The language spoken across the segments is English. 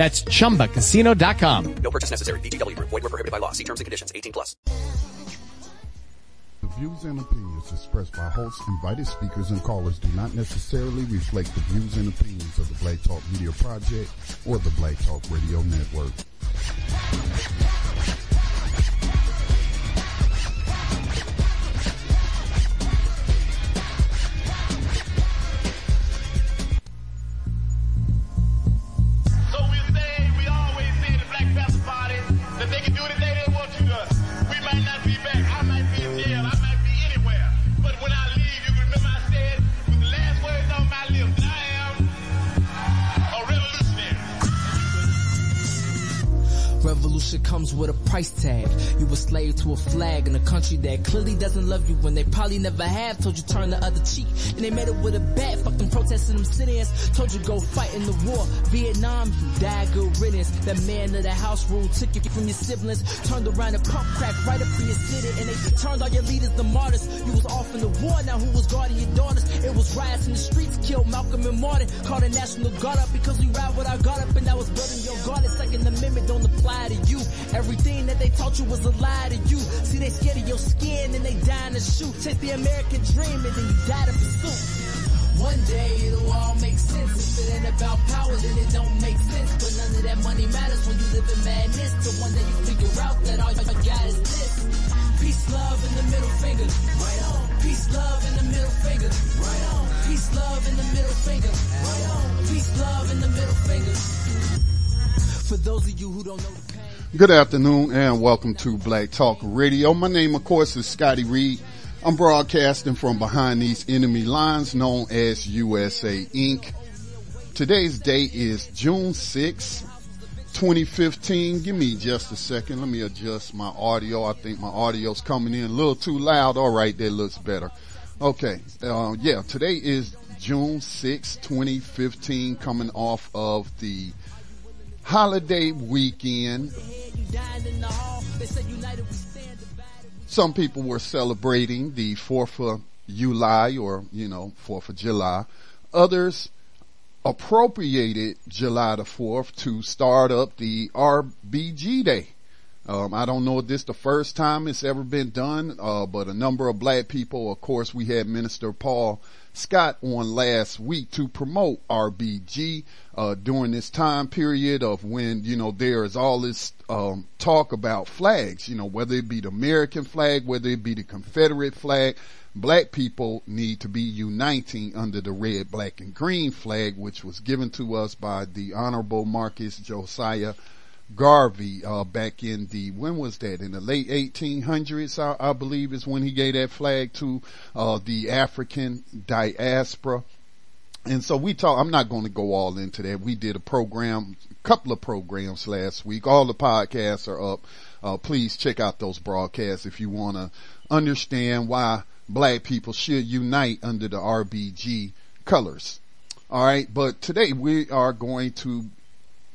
That's chumbacasino.com. No purchase necessary. VGW Group. Void were prohibited by law. See terms and conditions. 18 plus. The views and opinions expressed by hosts, invited speakers, and callers do not necessarily reflect the views and opinions of the Black Talk Media Project or the Black Talk Radio Network. Revolution comes with a price tag. You a slave to a flag in a country that clearly doesn't love you when they probably never have. Told you turn the other cheek and they made it with a bat. Fuck them protests them sit-ins. Told you go fight in the war. Vietnam, you died good riddance. That man of the house rule took you from your siblings. Turned around and pump crack right up in your city. And they turned all your leaders to martyrs. You was off in the war. Now who was guarding your daughters? It was riots in the streets. Killed Malcolm and Martin. Called the National Guard up because we ride with our guard up. And that was building your guard. The Second Amendment don't apply to you. Everything that they taught you was a lie to you. See, they scared of your skin and they dying to shoot. Take the American dream and then you die to pursue. One day it'll all make sense. If it ain't about power, then it don't make sense. But none of that money matters when you live in madness. But one day you figure out that all you got is this. Peace, love, and the middle finger. Right on. Peace, love, and the middle finger. Right on. Peace, love, and the middle finger. Right on. Peace, love, and the middle finger. For those of you who don't know. Good afternoon and welcome to Black Talk Radio. My name, of course, is Scotty Reed. I'm broadcasting from behind these enemy lines known as USA Inc. Today's date is June 6, 2015. Give me just a second. Let me adjust my audio. I think my audio's coming in a little too loud. All right, that looks better. Okay. Uh, yeah, today is June 6, 2015, coming off of the holiday weekend. Some people were celebrating the 4th of July or, you know, 4th of July. Others appropriated July the 4th to start up the RBG Day. Um, I don't know if this the first time it's ever been done, uh, but a number of black people, of course, we had Minister Paul Scott on last week to promote RBG, uh, during this time period of when, you know, there is all this, um, talk about flags, you know, whether it be the American flag, whether it be the Confederate flag, black people need to be uniting under the red, black, and green flag, which was given to us by the Honorable Marcus Mosiah Garvey, uh, back in the, when was that? In the late 1800s, I, I believe is when he gave that flag to, uh, the African diaspora. And so we talk, I'm not going to go all into that. We did a program, couple of programs last week. All the podcasts are up. Uh, please check out those broadcasts if you want to understand why black people should unite under the RBG colors. All right. But today we are going to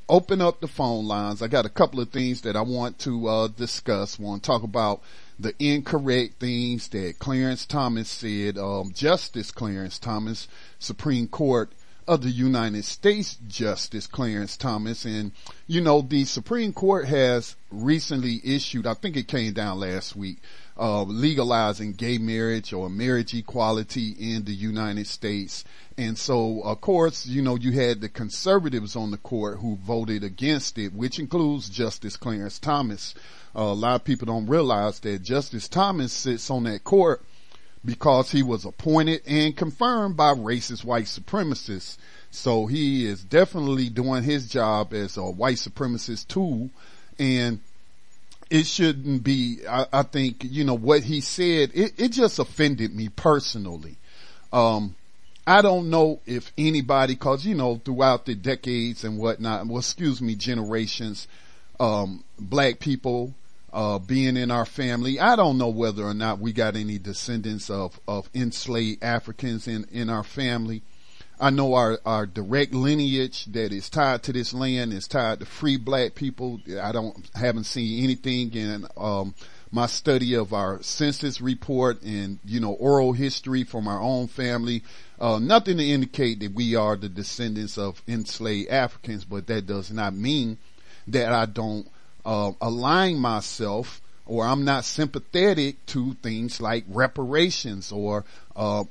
open up the phone lines. I got a couple of things that I want to uh, discuss. want to talk about the incorrect things that Clarence Thomas said. Um, Justice Clarence Thomas, Supreme Court of the United States Justice Clarence Thomas, and you know the Supreme Court has recently issued. I think it came down last week. Uh, legalizing gay marriage or marriage equality in the United States. And so, of course, you know, you had the conservatives on the court who voted against it, which includes Justice Clarence Thomas. Uh, a lot of people don't realize that Justice Thomas sits on that court because he was appointed and confirmed by racist white supremacists. So he is definitely doing his job as a white supremacist tool and it shouldn't be, I, I think, you know, what he said, it, it just offended me personally. Um, I don't know if anybody, cause you know, throughout the decades and whatnot, well, excuse me, generations, um, black people, uh, being in our family. I don't know whether or not we got any descendants of, of enslaved Africans in, in our family. I know our, our direct lineage that is tied to this land is tied to free black people. I don't, haven't seen anything in, um, my study of our census report and, you know, oral history from our own family. Uh, nothing to indicate that we are the descendants of enslaved Africans, but that does not mean that I don't, uh, align myself or I'm not sympathetic to things like reparations or, uh,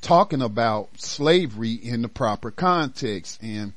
talking about slavery in the proper context. And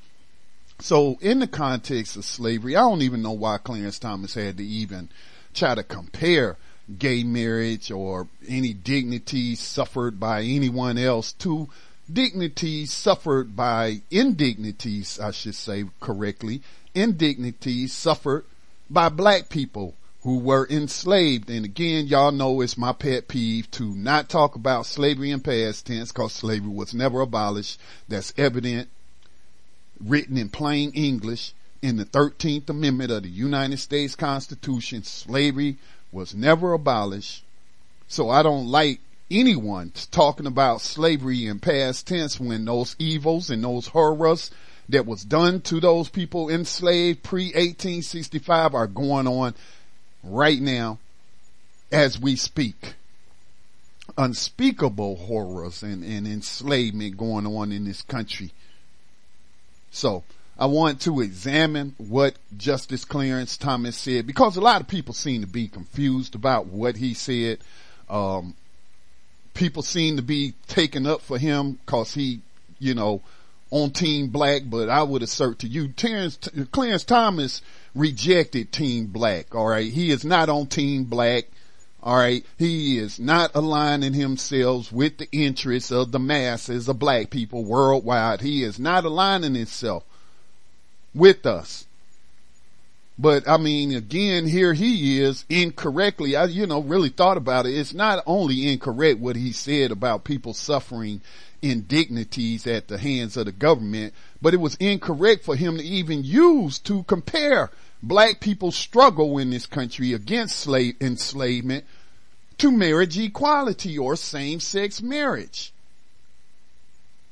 so in the context of slavery, I don't even know why Clarence Thomas had to even try to compare gay marriage or any dignity suffered by anyone else to dignities suffered by indignities, I should say correctly, indignities suffered by black people who were enslaved. And again, y'all know it's my pet peeve to not talk about slavery in past tense because slavery was never abolished. That's evident, written in plain English in the 13th Amendment of the United States Constitution. Slavery was never abolished. So I don't like anyone talking about slavery in past tense when those evils and those horrors that was done to those people enslaved pre 1865 are going on right now as we speak. Unspeakable horrors and, and enslavement going on in this country. So I want to examine what Justice Clarence Thomas said because a lot of people seem to be confused about what he said. Um, people seem to be taken up for him because he, you know, on Team Black, but I would assert to you, Terrence, Clarence Thomas rejected Team Black. All right. He is not on Team Black. All right. He is not aligning himself with the interests of the masses of black people worldwide. He is not aligning himself with us. But I mean, again, here he is incorrectly. I, you know, really thought about it. It's not only incorrect what he said about people suffering indignities at the hands of the government, but it was incorrect for him to even use to compare black people's struggle in this country against slave enslavement to marriage equality or same-sex marriage.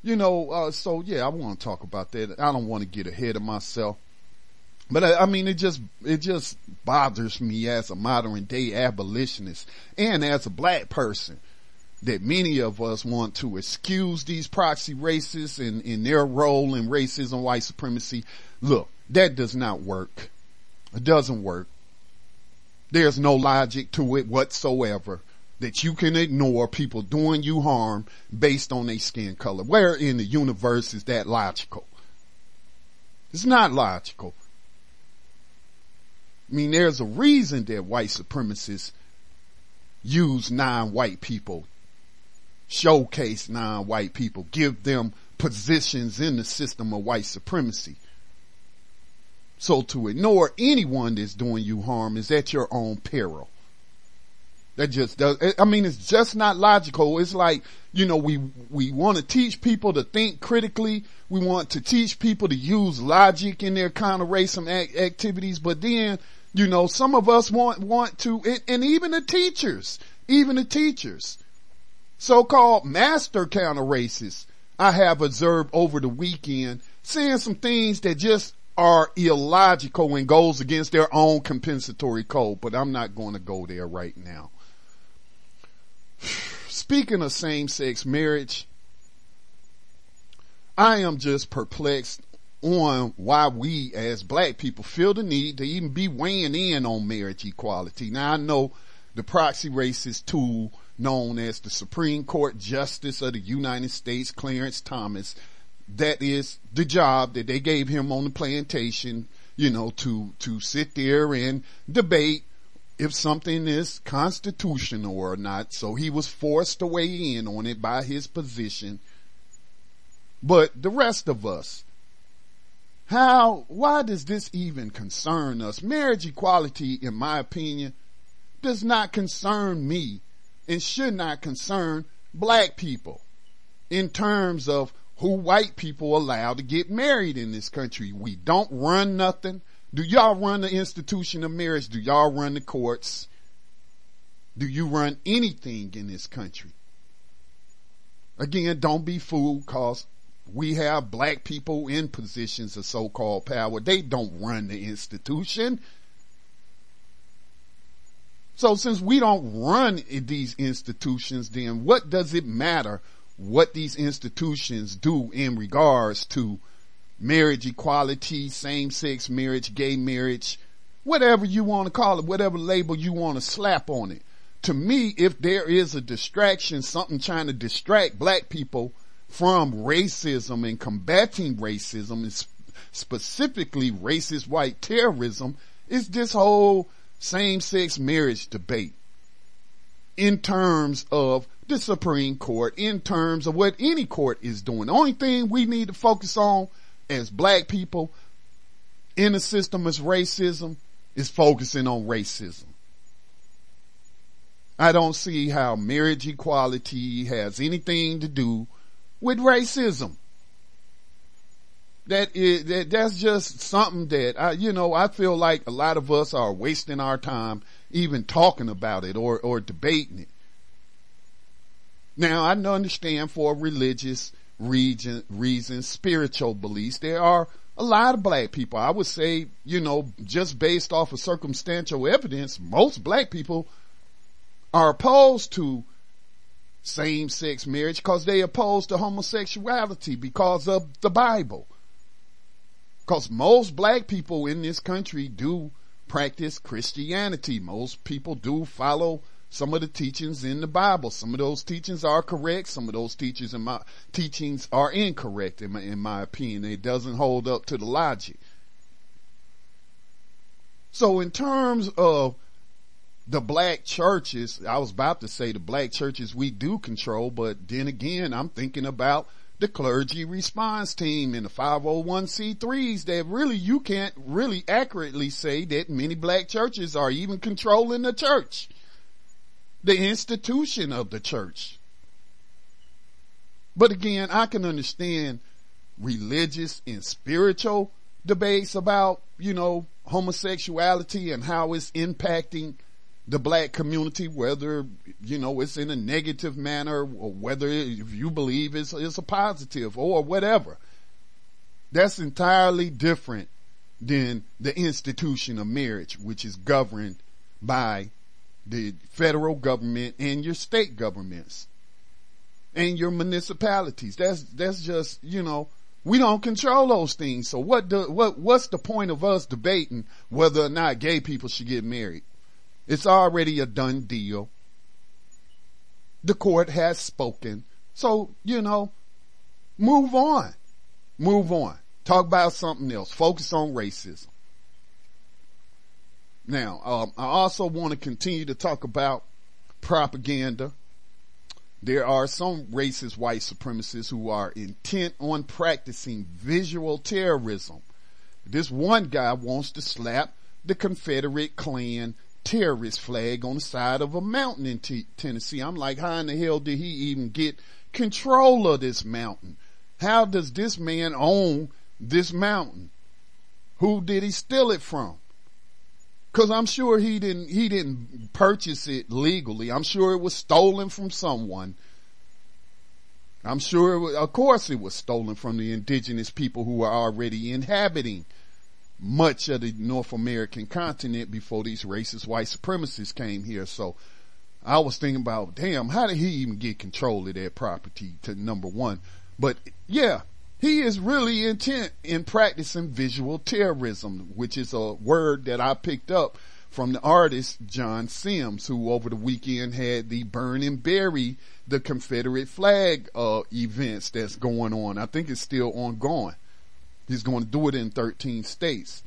You know, uh, so yeah, I want to talk about that. I don't want to get ahead of myself. But I, I, mean, it just, it just bothers me as a modern day abolitionist and as a black person that many of us want to excuse these proxy racists and in their role in racism, white supremacy. Look, that does not work. It doesn't work. There's no logic to it whatsoever that you can ignore people doing you harm based on their skin color. Where in the universe is that logical? It's not logical. I mean, there's a reason that white supremacists use non-white people showcase non-white people, give them positions in the system of white supremacy. So to ignore anyone that's doing you harm is at your own peril. That just does, I mean, it's just not logical. It's like, you know, we, we want to teach people to think critically. We want to teach people to use logic in their kind counter racism activities. But then, you know, some of us want, want to, and, and even the teachers, even the teachers, so-called master counter racists I have observed over the weekend saying some things that just are illogical and goes against their own compensatory code, but I'm not going to go there right now. Speaking of same-sex marriage, I am just perplexed on why we as black people feel the need to even be weighing in on marriage equality. Now I know the proxy racist tool known as the Supreme Court Justice of the United States, Clarence Thomas. That is the job that they gave him on the plantation, you know, to, to sit there and debate if something is constitutional or not. So he was forced to weigh in on it by his position. But the rest of us, how, why does this even concern us? Marriage equality, in my opinion, does not concern me and should not concern black people in terms of who white people allow to get married in this country. We don't run nothing. Do y'all run the institution of marriage? Do y'all run the courts? Do you run anything in this country? Again, don't be fooled cause we have black people in positions of so-called power. They don't run the institution. So since we don't run these institutions, then what does it matter what these institutions do in regards to marriage equality, same-sex marriage, gay marriage, whatever you want to call it, whatever label you want to slap on it. To me, if there is a distraction, something trying to distract black people from racism and combating racism, and specifically racist white terrorism, is this whole same-sex marriage debate in terms of the Supreme Court, in terms of what any court is doing. The only thing we need to focus on as black people in the system as racism is focusing on racism. I don't see how marriage equality has anything to do with racism. That is, that, that's just something that I, you know, I feel like a lot of us are wasting our time even talking about it or, or debating it. Now I understand for religious region, reasons, spiritual beliefs, there are a lot of black people. I would say, you know, just based off of circumstantial evidence, most black people are opposed to same-sex marriage because they oppose to homosexuality because of the Bible. Because most black people in this country do practice Christianity. Most people do follow some of the teachings in the Bible. Some of those teachings are correct. Some of those teachings in my teachings are incorrect in my, in my opinion. It doesn't hold up to the logic. So in terms of the black churches, I was about to say the black churches we do control, but then again, I'm thinking about the clergy response team and the 501c3s that really you can't really accurately say that many black churches are even controlling the church, the institution of the church. But again, I can understand religious and spiritual debates about, you know, homosexuality and how it's impacting the black community, whether, you know, it's in a negative manner or whether if you believe it's, it's a positive or whatever. That's entirely different than the institution of marriage, which is governed by the federal government and your state governments and your municipalities. That's, that's just, you know, we don't control those things. So what do, what, what's the point of us debating whether or not gay people should get married? It's already a done deal. The court has spoken. So, you know, move on. Move on. Talk about something else. Focus on racism. Now, um, I also want to continue to talk about propaganda. There are some racist white supremacists who are intent on practicing visual terrorism. This one guy wants to slap the Confederate Klan terrorist flag on the side of a mountain in T- Tennessee. I'm like, how in the hell did he even get control of this mountain? How does this man own this mountain? Who did he steal it from? Cause I'm sure he didn't, he didn't purchase it legally. I'm sure it was stolen from someone. I'm sure, was, of course it was stolen from the indigenous people who were already inhabiting much of the North American continent before these racist white supremacists came here. So I was thinking about, damn, how did he even get control of that property to number one? But yeah, he is really intent in practicing visual terrorism, which is a word that I picked up from the artist John Sims, who over the weekend had the burn and bury the Confederate flag, uh, events that's going on. I think it's still ongoing. He's going to do it in 13 states.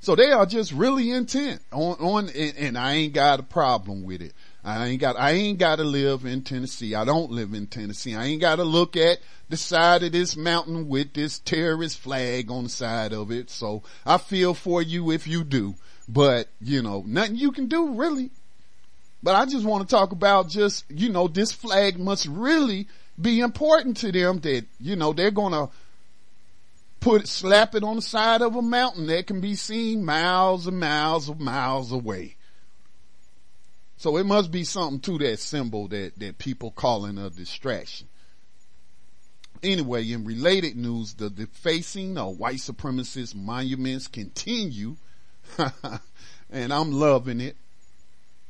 So they are just really intent on, on, and, and I ain't got a problem with it. I ain't got, I ain't got to live in Tennessee. I don't live in Tennessee. I ain't got to look at the side of this mountain with this terrorist flag on the side of it. So I feel for you if you do, but you know, nothing you can do really. But I just want to talk about just, you know, this flag must really be important to them that, you know, they're going to put slap it on the side of a mountain that can be seen miles and miles and miles away. So it must be something to that symbol that, that people calling a distraction. Anyway, in related news, the defacing of white supremacist monuments continue. and I'm loving it.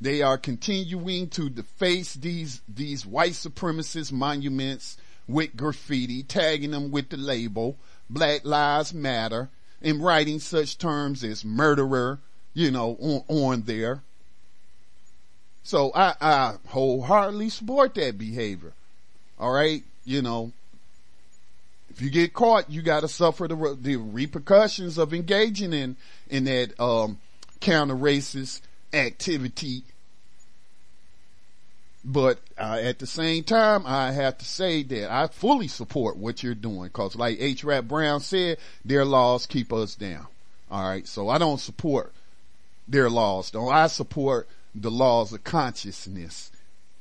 They are continuing to deface these, these white supremacist monuments with graffiti, tagging them with the label Black Lives Matter and writing such terms as murderer, you know, on, on there. So I, I wholeheartedly support that behavior. All right. You know, if you get caught, you got to suffer the, the repercussions of engaging in, in that, um, counter racist activity but uh, at the same time, I have to say that I fully support what you're doing because like H. Rap Brown said, their laws keep us down. All right. So I don't support their laws. Don't I support the laws of consciousness.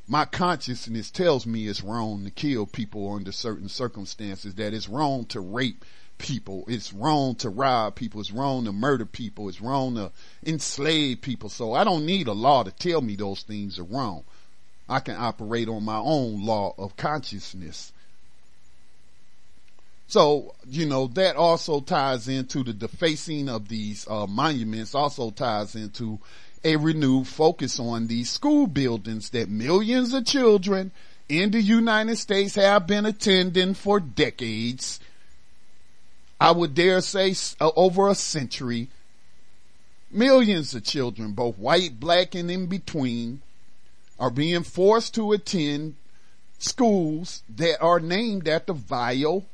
My consciousness tells me it's wrong to kill people under certain circumstances, that it's wrong to rape people. It's wrong to rob people. It's wrong to murder people. It's wrong to enslave people. So I don't need a law to tell me those things are wrong. I can operate on my own law of consciousness. So, you know, that also ties into the defacing of these uh, monuments, also ties into a renewed focus on these school buildings that millions of children in the United States have been attending for decades. I would dare say uh, over a century. Millions of children, both white, black, and in between, are being forced to attend schools that are named after vile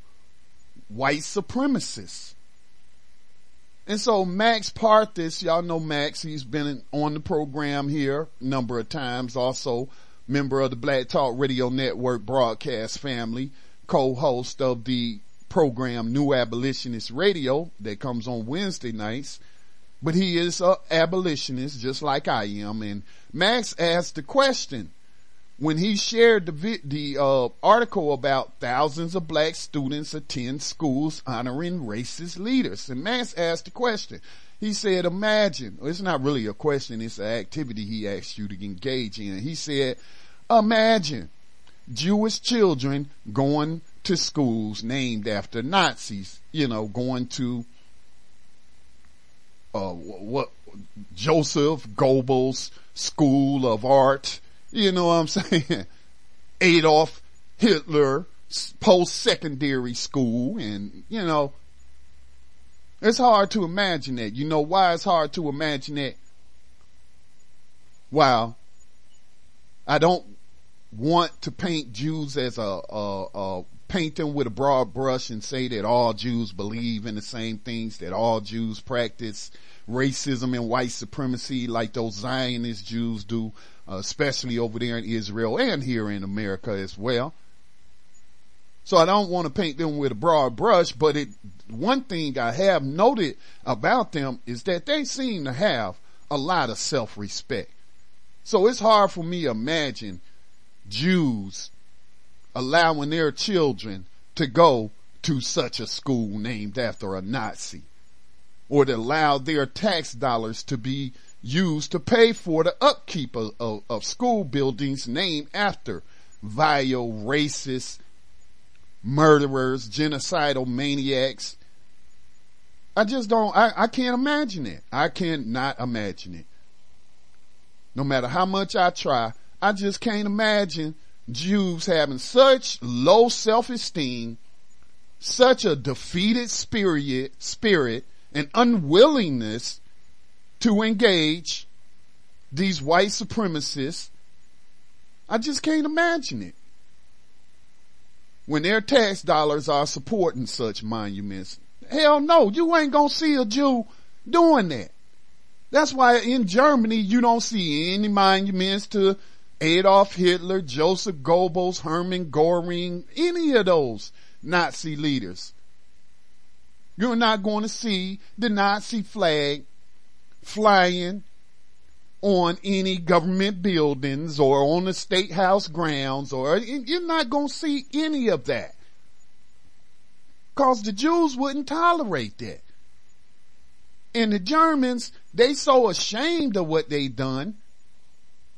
white supremacists. And so Max Parthas, y'all know Max, he's been on the program here a number of times, also member of the Black Talk Radio Network broadcast family, co-host of the program New Abolitionist Radio that comes on Wednesday nights. But he is an abolitionist just like I am and Max asked the question when he shared the vi- the uh, article about thousands of black students attend schools honoring racist leaders. And Max asked the question. He said, imagine, it's not really a question, it's an activity he asked you to engage in. He said, imagine Jewish children going to schools named after Nazis, you know, going to, uh, what, Joseph Goebbels School of Art, you know what I'm saying? Adolf Hitler post-secondary school and, you know, it's hard to imagine that. You know why it's hard to imagine that? Wow. I don't want to paint Jews as a, a, a paint them with a broad brush and say that all Jews believe in the same things, that all Jews practice racism and white supremacy like those Zionist Jews do, uh, especially over there in Israel and here in America as well. So I don't want to paint them with a broad brush, but it, one thing I have noted about them is that they seem to have a lot of self-respect. So it's hard for me to imagine Jews allowing their children to go to such a school named after a Nazi or to allow their tax dollars to be used to pay for the upkeep of, of, of school buildings named after vile, racist, murderers, genocidal maniacs. I just don't, I, I can't imagine it. I cannot imagine it. No matter how much I try, I just can't imagine Jews having such low self-esteem, such a defeated spirit, spirit, an unwillingness to engage these white supremacists. I just can't imagine it. When their tax dollars are supporting such monuments. Hell no, you ain't gonna see a Jew doing that. That's why in Germany you don't see any monuments to Adolf Hitler, Joseph Goebbels, Hermann Goring, any of those Nazi leaders. You're not going to see the Nazi flag flying on any government buildings or on the state house grounds or you're not going to see any of that. Cause the Jews wouldn't tolerate that. And the Germans, they so ashamed of what they done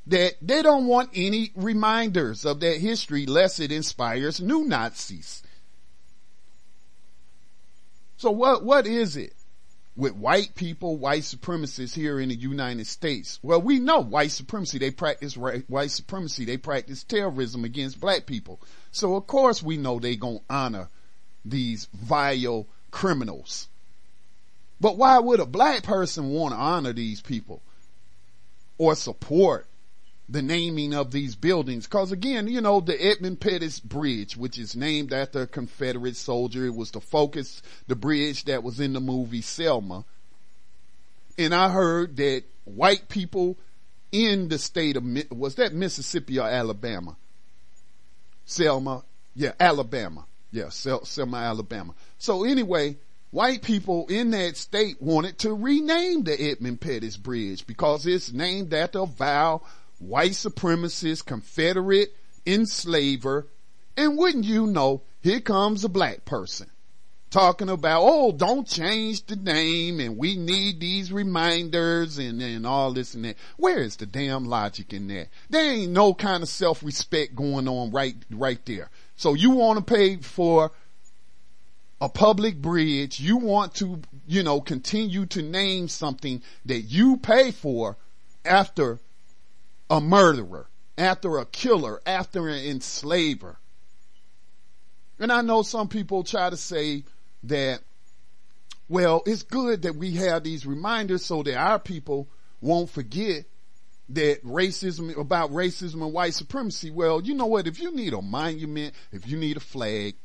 that they don't want any reminders of that history lest it inspires new Nazis. So what, what is it with white people, white supremacists here in the United States? Well, we know white supremacy, they practice white supremacy, they practice terrorism against black people. So of course we know they gonna honor these vile criminals. But why would a black person want to honor these people or support the naming of these buildings. Cause again, you know, the Edmund Pettus Bridge, which is named after a Confederate soldier, it was the focus, the bridge that was in the movie Selma. And I heard that white people in the state of, was that Mississippi or Alabama? Selma, yeah, Alabama. Yeah, Selma, Alabama. So anyway, white people in that state wanted to rename the Edmund Pettus Bridge because it's named after a vow white supremacist, Confederate enslaver, and wouldn't you know, here comes a black person talking about, oh, don't change the name and we need these reminders and, and all this and that. Where is the damn logic in that? There ain't no kind of self-respect going on right, right there. So you want to pay for a public bridge. You want to, you know, continue to name something that you pay for after a murderer, after a killer, after an enslaver. And I know some people try to say that, well, it's good that we have these reminders so that our people won't forget that racism, about racism and white supremacy. Well, you know what? If you need a monument, if you need a flag,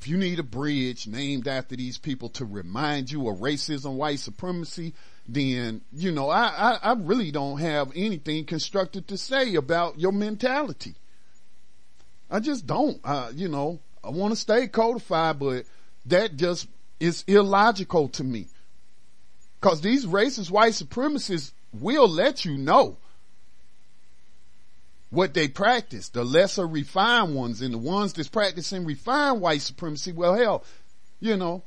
if you need a bridge named after these people to remind you of racism, white supremacy, then, you know, I, I, I really don't have anything constructive to say about your mentality. I just don't, uh, you know, I want to stay codified, but that just is illogical to me. Cause these racist white supremacists will let you know what they practice, the lesser refined ones and the ones that's practicing refined white supremacy. Well, hell, you know,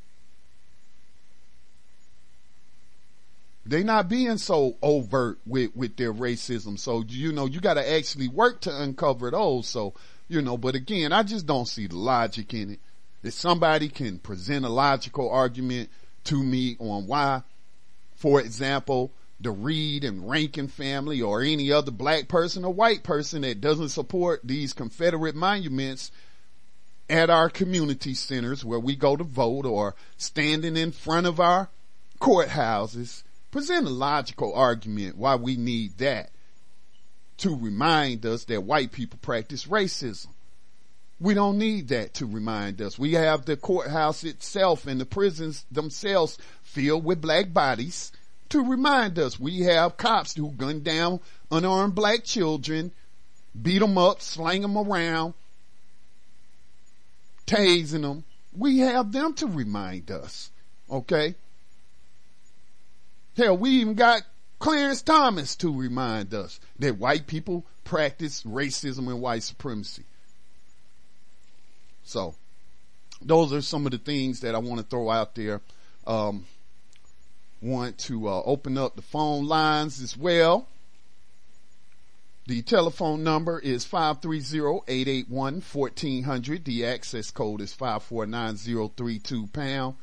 They not being so overt with, with their racism. So, you know, you gotta actually work to uncover those. So, you know, but again, I just don't see the logic in it. If somebody can present a logical argument to me on why, for example, the Reed and Rankin family or any other black person or white person that doesn't support these Confederate monuments at our community centers where we go to vote or standing in front of our courthouses present a logical argument why we need that to remind us that white people practice racism. We don't need that to remind us. We have the courthouse itself and the prisons themselves filled with black bodies to remind us. We have cops who gun down unarmed black children, beat them up, slang them around, tasing them. We have them to remind us. Okay? Hell, we even got Clarence Thomas to remind us that white people practice racism and white supremacy. So, those are some of the things that I want to throw out there. Um, want to uh, open up the phone lines as well. The telephone number is 530-881-1400. The access code is 54932 pound.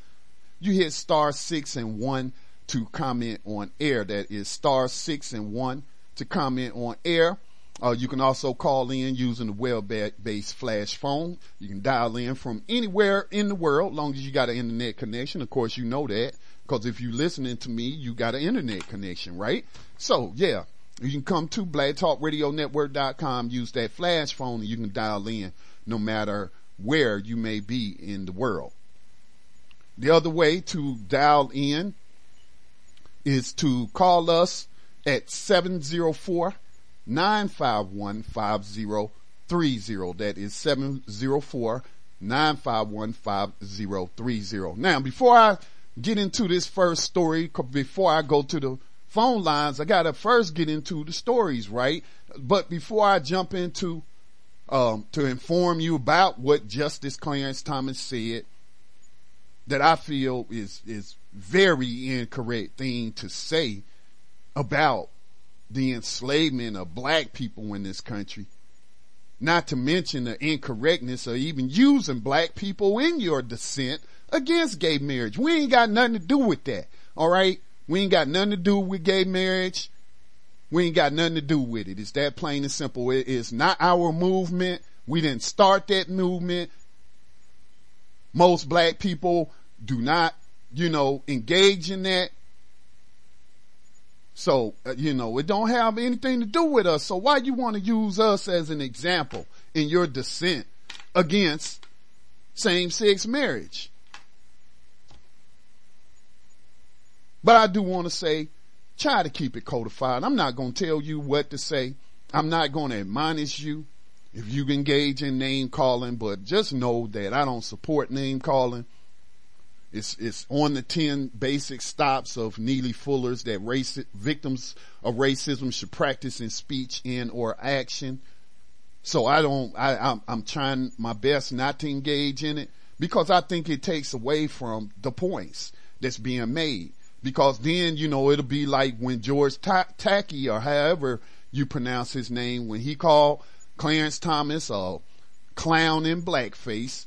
You hit star six and one to comment on air. That is star six and one to comment on air. Uh, you can also call in using the web-based flash phone. You can dial in from anywhere in the world, long as you got an internet connection. Of course, you know that because if you're listening to me, you got an internet connection, right? So yeah, you can come to blogtalkradionetwork.com, use that flash phone, and you can dial in no matter where you may be in the world. The other way to dial in is to call us at 704 951 5030. That is 704 951 5030. Now, before I get into this first story, before I go to the phone lines, I gotta first get into the stories, right? But before I jump into, um, to inform you about what Justice Clarence Thomas said, that I feel is, is very incorrect thing to say about the enslavement of black people in this country. Not to mention the incorrectness of even using black people in your dissent against gay marriage. We ain't got nothing to do with that. All right. We ain't got nothing to do with gay marriage. We ain't got nothing to do with it. It's that plain and simple. It is not our movement. We didn't start that movement. Most black people do not, you know, engage in that. So, uh, you know, it don't have anything to do with us. So why you want to use us as an example in your dissent against same-sex marriage? But I do want to say, try to keep it codified. I'm not going to tell you what to say. I'm not going to admonish you if you engage in name calling, but just know that I don't support name calling. It's, it's on the 10 basic stops of Neely Fuller's that race, victims of racism should practice in speech and or action. So I don't, I, I'm, I'm trying my best not to engage in it because I think it takes away from the points that's being made. Because then, you know, it'll be like when George Tacky or however you pronounce his name, when he called Clarence Thomas a clown in blackface.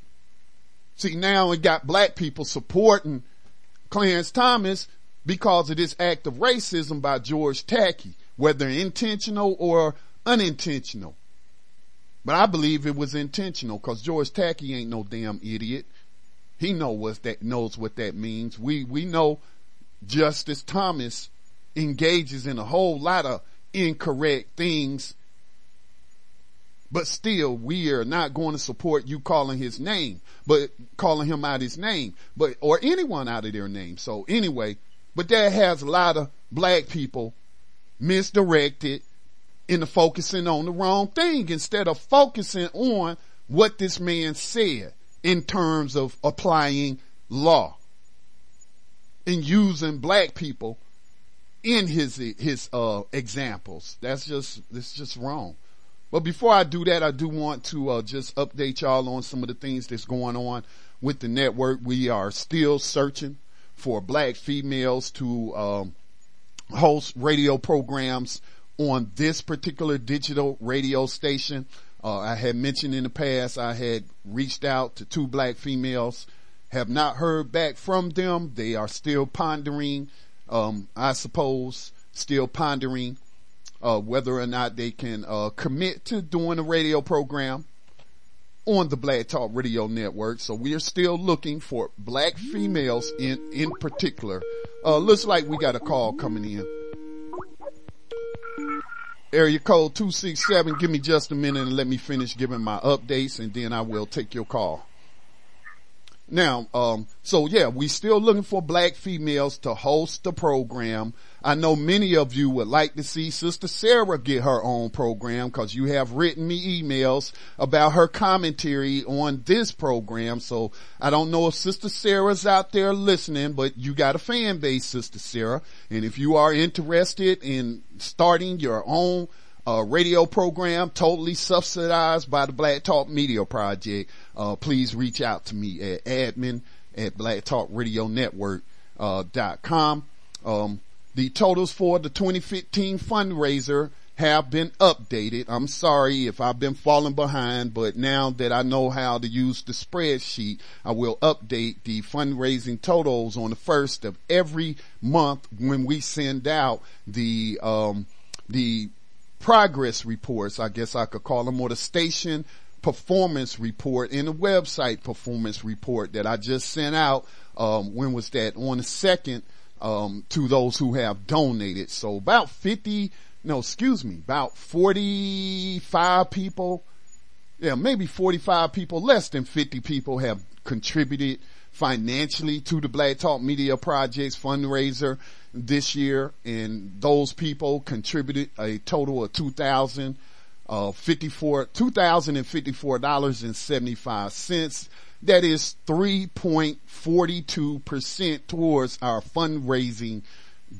See, now it got black people supporting Clarence Thomas because of this act of racism by George Tacky, whether intentional or unintentional. But I believe it was intentional because George Tacky ain't no damn idiot. He know what that knows what that means. We we know Justice Thomas engages in a whole lot of incorrect things, but still we are not going to support you calling his name, but calling him out his name, but, or anyone out of their name. So anyway, but that has a lot of black people misdirected into focusing on the wrong thing instead of focusing on what this man said in terms of applying law and using black people in his his uh, examples. That's just that's just wrong. But before I do that, I do want to uh, just update y'all on some of the things that's going on with the network. We are still searching for black females to um, host radio programs on this particular digital radio station. Uh, I had mentioned in the past I had reached out to two black females have not heard back from them. They are still pondering, um, I suppose, still pondering uh, whether or not they can uh, commit to doing a radio program on the Black Talk Radio Network. So we are still looking for black females in in particular. Uh, looks like we got a call coming in. Area code 267. Give me just a minute and let me finish giving my updates and then I will take your call. Now, um, so yeah, we still looking for black females to host the program. I know many of you would like to see Sister Sarah get her own program because you have written me emails about her commentary on this program. So I don't know if Sister Sarah's out there listening, but you got a fan base, Sister Sarah. And if you are interested in starting your own uh, radio program totally subsidized by the Black Talk Media Project, uh, please reach out to me at admin at Black Talk Radio Network, uh, dot com. Um, the totals for the 2015 fundraiser have been updated. I'm sorry if I've been falling behind, but now that I know how to use the spreadsheet, I will update the fundraising totals on the first of every month when we send out the, um, the progress reports, I guess I could call them, or the station performance report and the website performance report that I just sent out. Um, when was that? On the second, um, to those who have donated. So about 50, no, excuse me, about 45 people, yeah, maybe 45 people, less than 50 people have contributed financially to the Black Talk Media Project's fundraiser this year, and those people contributed a total of 2,000 uh, 54, $2,054.75. That is 3.42% towards our fundraising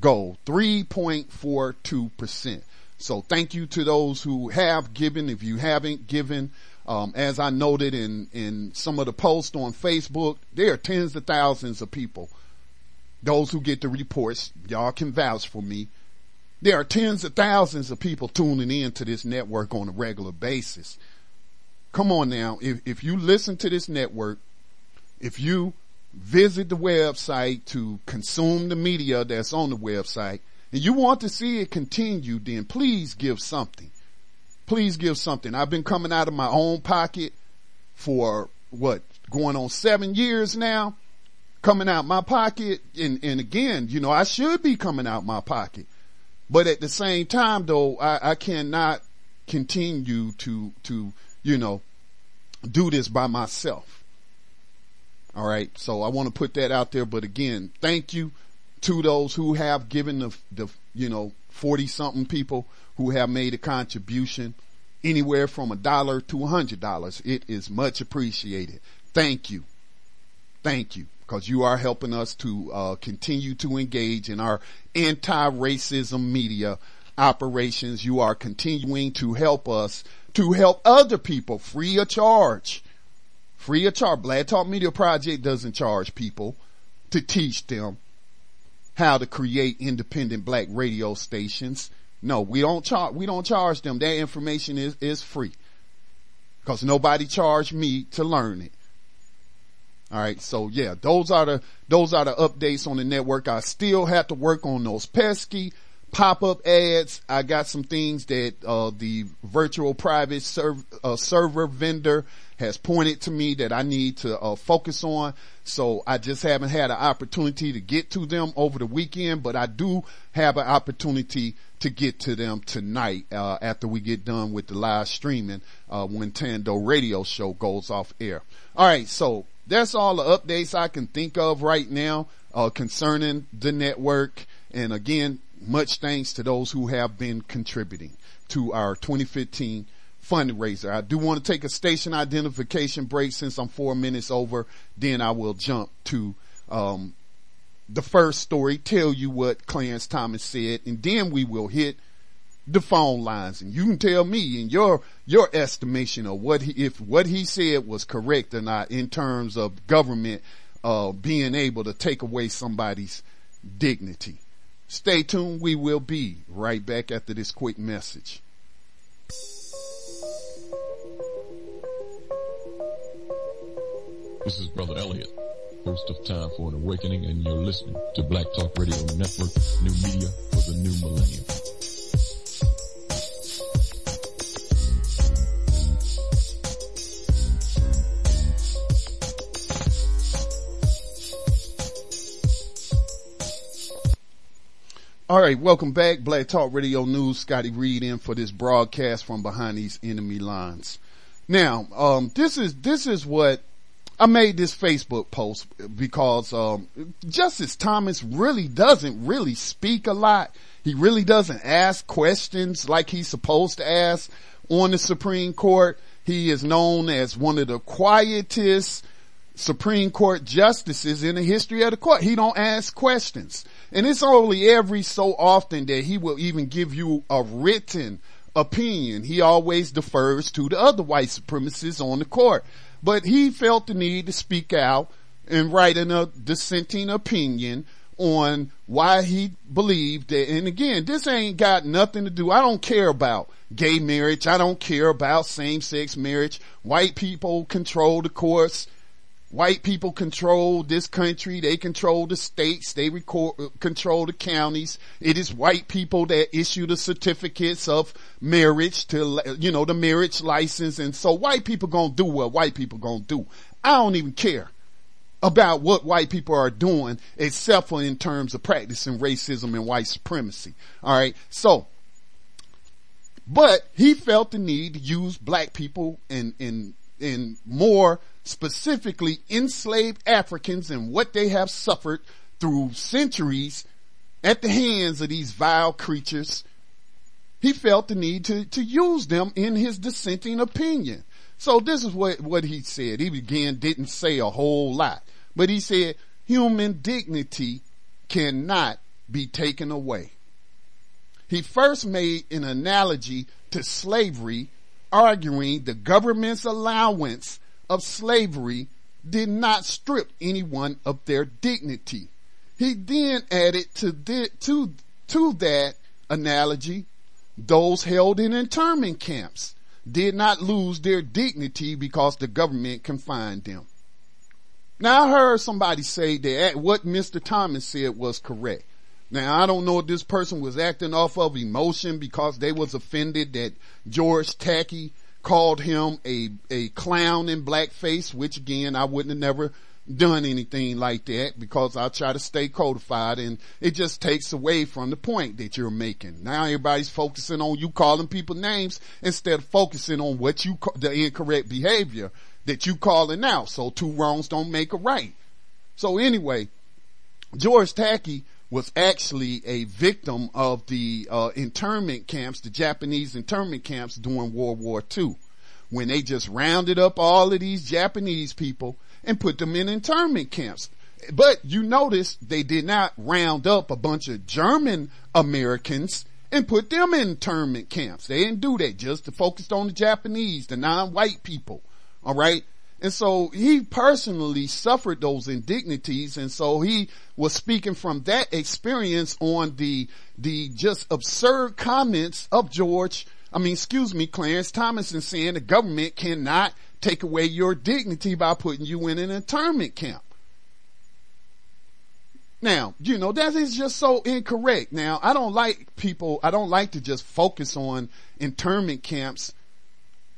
goal. 3.42%. So thank you to those who have given. If you haven't given, um, as I noted in, in some of the posts on Facebook, there are tens of thousands of people. Those who get the reports, y'all can vouch for me. There are tens of thousands of people tuning in to this network on a regular basis. Come on now. If, if you listen to this network, if you visit the website to consume the media that's on the website and you want to see it continue, then please give something. Please give something. I've been coming out of my own pocket for what, going on seven years now, coming out my pocket. And, and again, you know, I should be coming out my pocket. But at the same time though, I, I cannot continue to, to, you know, do this by myself. All right. So I want to put that out there. But again, thank you to those who have given the, the, you know, 40 something people who have made a contribution anywhere from a dollar to a hundred dollars. It is much appreciated. Thank you. Thank you. Cause you are helping us to, uh, continue to engage in our anti-racism media operations. You are continuing to help us to help other people free of charge. Free of charge. Black Talk Media Project doesn't charge people to teach them how to create independent black radio stations. No, we don't charge, we don't charge them. That information is, is free. Cause nobody charged me to learn it. All right. So yeah, those are the, those are the updates on the network. I still have to work on those pesky pop-up ads. I got some things that, uh, the virtual private serv- uh, server vendor has pointed to me that I need to, uh, focus on. So I just haven't had an opportunity to get to them over the weekend, but I do have an opportunity to get to them tonight, uh, after we get done with the live streaming, uh, when Tando radio show goes off air. All right. So that's all the updates I can think of right now, uh, concerning the network. And again, much thanks to those who have been contributing to our 2015 fundraiser. I do want to take a station identification break since I'm four minutes over. Then I will jump to, um, the first story, tell you what Clarence Thomas said, and then we will hit the phone lines and you can tell me in your, your estimation of what he, if what he said was correct or not in terms of government, uh, being able to take away somebody's dignity. Stay tuned. We will be right back after this quick message. This is Brother Elliot, host of Time for an Awakening, and you're listening to Black Talk Radio Network, new media for the new millennium. All right, welcome back. Black Talk Radio News. Scotty Reed in for this broadcast from behind these enemy lines. Now, um, this is this is what I made this Facebook post because um, Justice Thomas really doesn't really speak a lot. He really doesn't ask questions like he's supposed to ask on the Supreme Court. He is known as one of the quietest Supreme Court justices in the history of the court. He don't ask questions. And it's only every so often that he will even give you a written opinion. He always defers to the other white supremacists on the court. But he felt the need to speak out and write a dissenting opinion on why he believed that, and again, this ain't got nothing to do, I don't care about gay marriage, I don't care about same-sex marriage, white people control the courts, White people control this country. They control the states. They record, uh, control the counties. It is white people that issue the certificates of marriage to, you know, the marriage license. And so white people gonna do what white people gonna do. I don't even care about what white people are doing except for in terms of practicing racism and white supremacy. All right. So, but he felt the need to use black people in, in, in more specifically enslaved Africans and what they have suffered through centuries at the hands of these vile creatures, he felt the need to, to use them in his dissenting opinion. So this is what, what he said. He again didn't say a whole lot, but he said human dignity cannot be taken away. He first made an analogy to slavery, arguing the government's allowance of slavery did not strip anyone of their dignity. He then added to, thi- to, to that analogy, those held in internment camps did not lose their dignity because the government confined them. Now I heard somebody say that what Mr. Thomas said was correct. Now I don't know if this person was acting off of emotion because they was offended that George Takei called him a, a clown in blackface, which again I wouldn't have never done anything like that because I try to stay codified and it just takes away from the point that you're making. Now everybody's focusing on you calling people names instead of focusing on what you, ca- the incorrect behavior that you calling out. So two wrongs don't make a right. So anyway, George Takei was actually a victim of the uh, internment camps, the Japanese internment camps during World War II, when they just rounded up all of these Japanese people and put them in internment camps. But you notice they did not round up a bunch of German Americans and put them in internment camps. They didn't do that, just to focus on the Japanese, the non-white people. All right. And so he personally suffered those indignities. And so he was speaking from that experience on the, the just absurd comments of George. I mean, excuse me, Clarence Thomas and saying the government cannot take away your dignity by putting you in an internment camp. Now, you know, that is just so incorrect. Now, I don't like people, I don't like to just focus on internment camps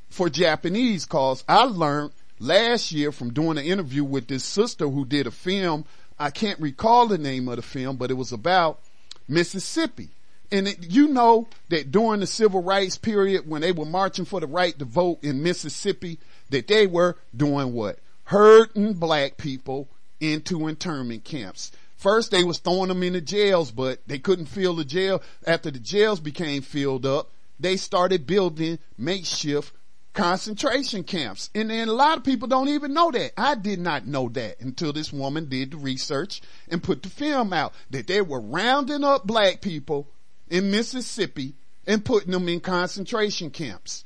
for Japanese cause I learned last year from doing an interview with this sister who did a film. I can't recall the name of the film, but it was about Mississippi. And it, you know that during the civil rights period when they were marching for the right to vote in Mississippi, that they were doing what? Herding black people into internment camps. First they was throwing them into jails, but they couldn't fill the jail. After the jails became filled up, they started building makeshift concentration camps. And then a lot of people don't even know that. I did not know that until this woman did the research and put the film out that they were rounding up black people in Mississippi and putting them in concentration camps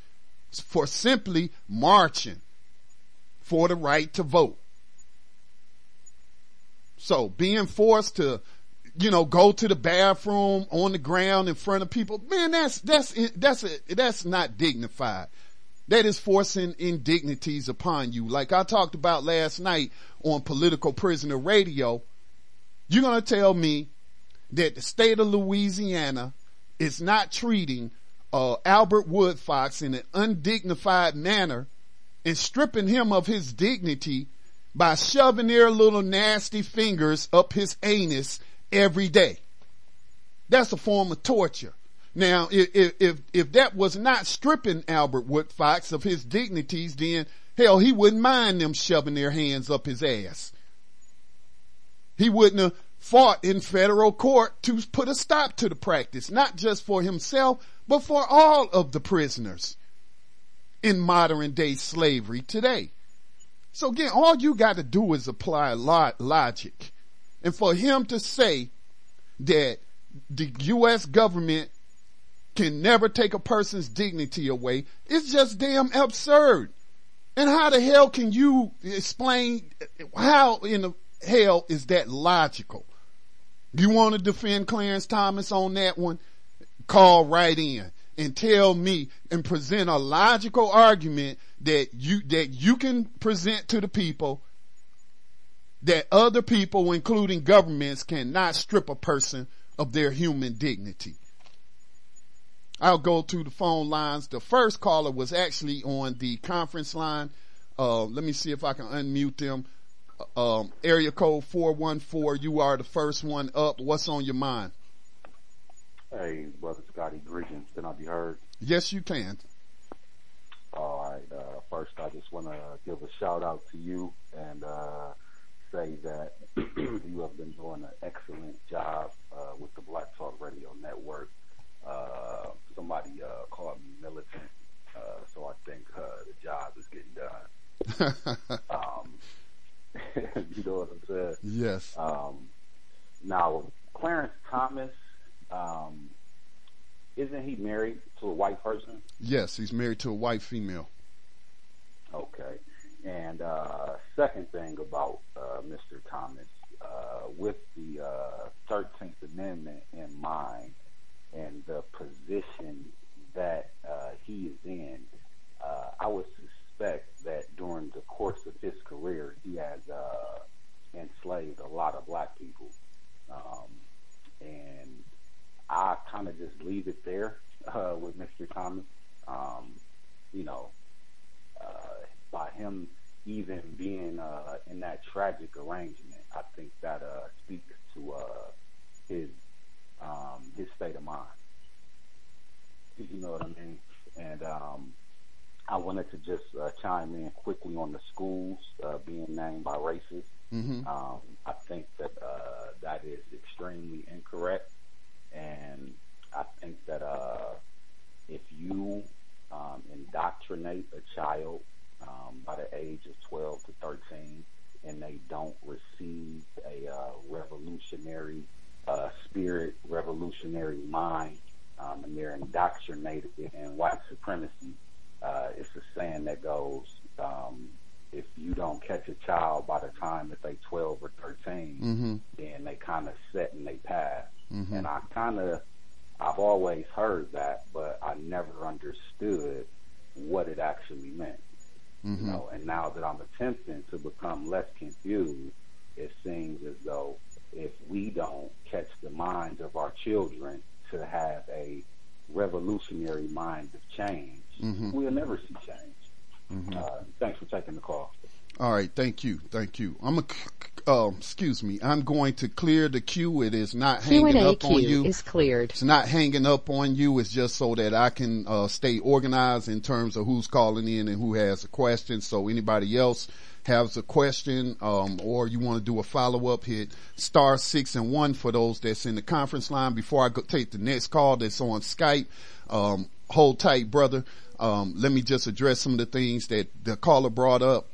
for simply marching for the right to vote. So being forced to, you know, go to the bathroom on the ground in front of people, man, that's, that's, that's, a, that's not dignified. That is forcing indignities upon you. Like I talked about last night on political prisoner radio. You're going to tell me that the state of Louisiana is not treating uh, Albert Woodfox in an undignified manner and stripping him of his dignity by shoving their little nasty fingers up his anus every day. That's a form of torture. Now, if, if, if that was not stripping Albert Woodfox of his dignities, then hell, he wouldn't mind them shoving their hands up his ass. He wouldn't have fought in federal court to put a stop to the practice, not just for himself, but for all of the prisoners in modern day slavery today. So again, all you got to do is apply logic. And for him to say that the U.S. government can never take a person's dignity away, it's just damn absurd. And how the hell can you explain how in the hell is that logical? You want to defend Clarence Thomas on that one? Call right in and tell me and present a logical argument that you, that you can present to the people that other people, including governments, cannot strip a person of their human dignity. I'll go to the phone lines. The first caller was actually on the conference line. Uh, let me see if I can unmute them. Uh, um, area code 414. You are the first one up. What's on your mind? Hey, brother Scotty, greetings. Can I be heard? Yes, you can. All right. Uh, first, I just want to give a shout out to you and uh, say that you have been doing an excellent job uh, with the Black Talk Radio Network. Uh, somebody uh, called me militant, uh, so I think the job is getting done. um, you know what I'm saying? Yes. Um, now, Clarence Thomas, um, isn't he married to a white person? Yes, he's married to a white female. Okay. And uh, second thing about uh, Mr. Thomas, uh, with the uh, 13th Amendment in mind and the position that uh, he is in, uh, I would suspect that during the course of his career, he has uh, enslaved a lot of black people. Um, and I kind of just leave it there uh, with Mr. Thomas. Um, you know, uh, by him even being uh, in that tragic arrangement, I think that uh, speaks to uh, his um, his state of mind. You know what I mean? And um, I wanted to just uh, chime in quickly on the schools uh, being named by races. hmm Um, I think that uh, that is extremely incorrect, and I think that uh, if you um, indoctrinate a child um, by the age of 12 to 13, and they don't receive a uh, revolutionary uh, spirit, revolutionary mind, um, and they're indoctrinated in white supremacy, uh, it's a saying that goes, um, if you don't catch a child by the time that they 12 or 13, hmm then they kind of set in their path. hmm And I kind of, I've always heard that, but I never understood what it actually meant. You hmm know, and now that I'm attempting to become less confused, it seems as though if we don't catch the minds of our children to have a revolutionary mind of change, Mhm. we'll never see change. hmm Uh, thanks for taking the call. All right, thank you, thank you. I'm a, uh, excuse me. I'm going to clear the queue. It is not hanging Q&A up on you. is cleared. It's not hanging up on you. It's just so that I can uh, stay organized in terms of who's calling in and who has a question. So anybody else has a question, um, or you want to do a follow up, hit star six and one for those that's in the conference line. Before I go take the next call that's on Skype, um, hold tight, brother. Um, let me just address some of the things that the caller brought up.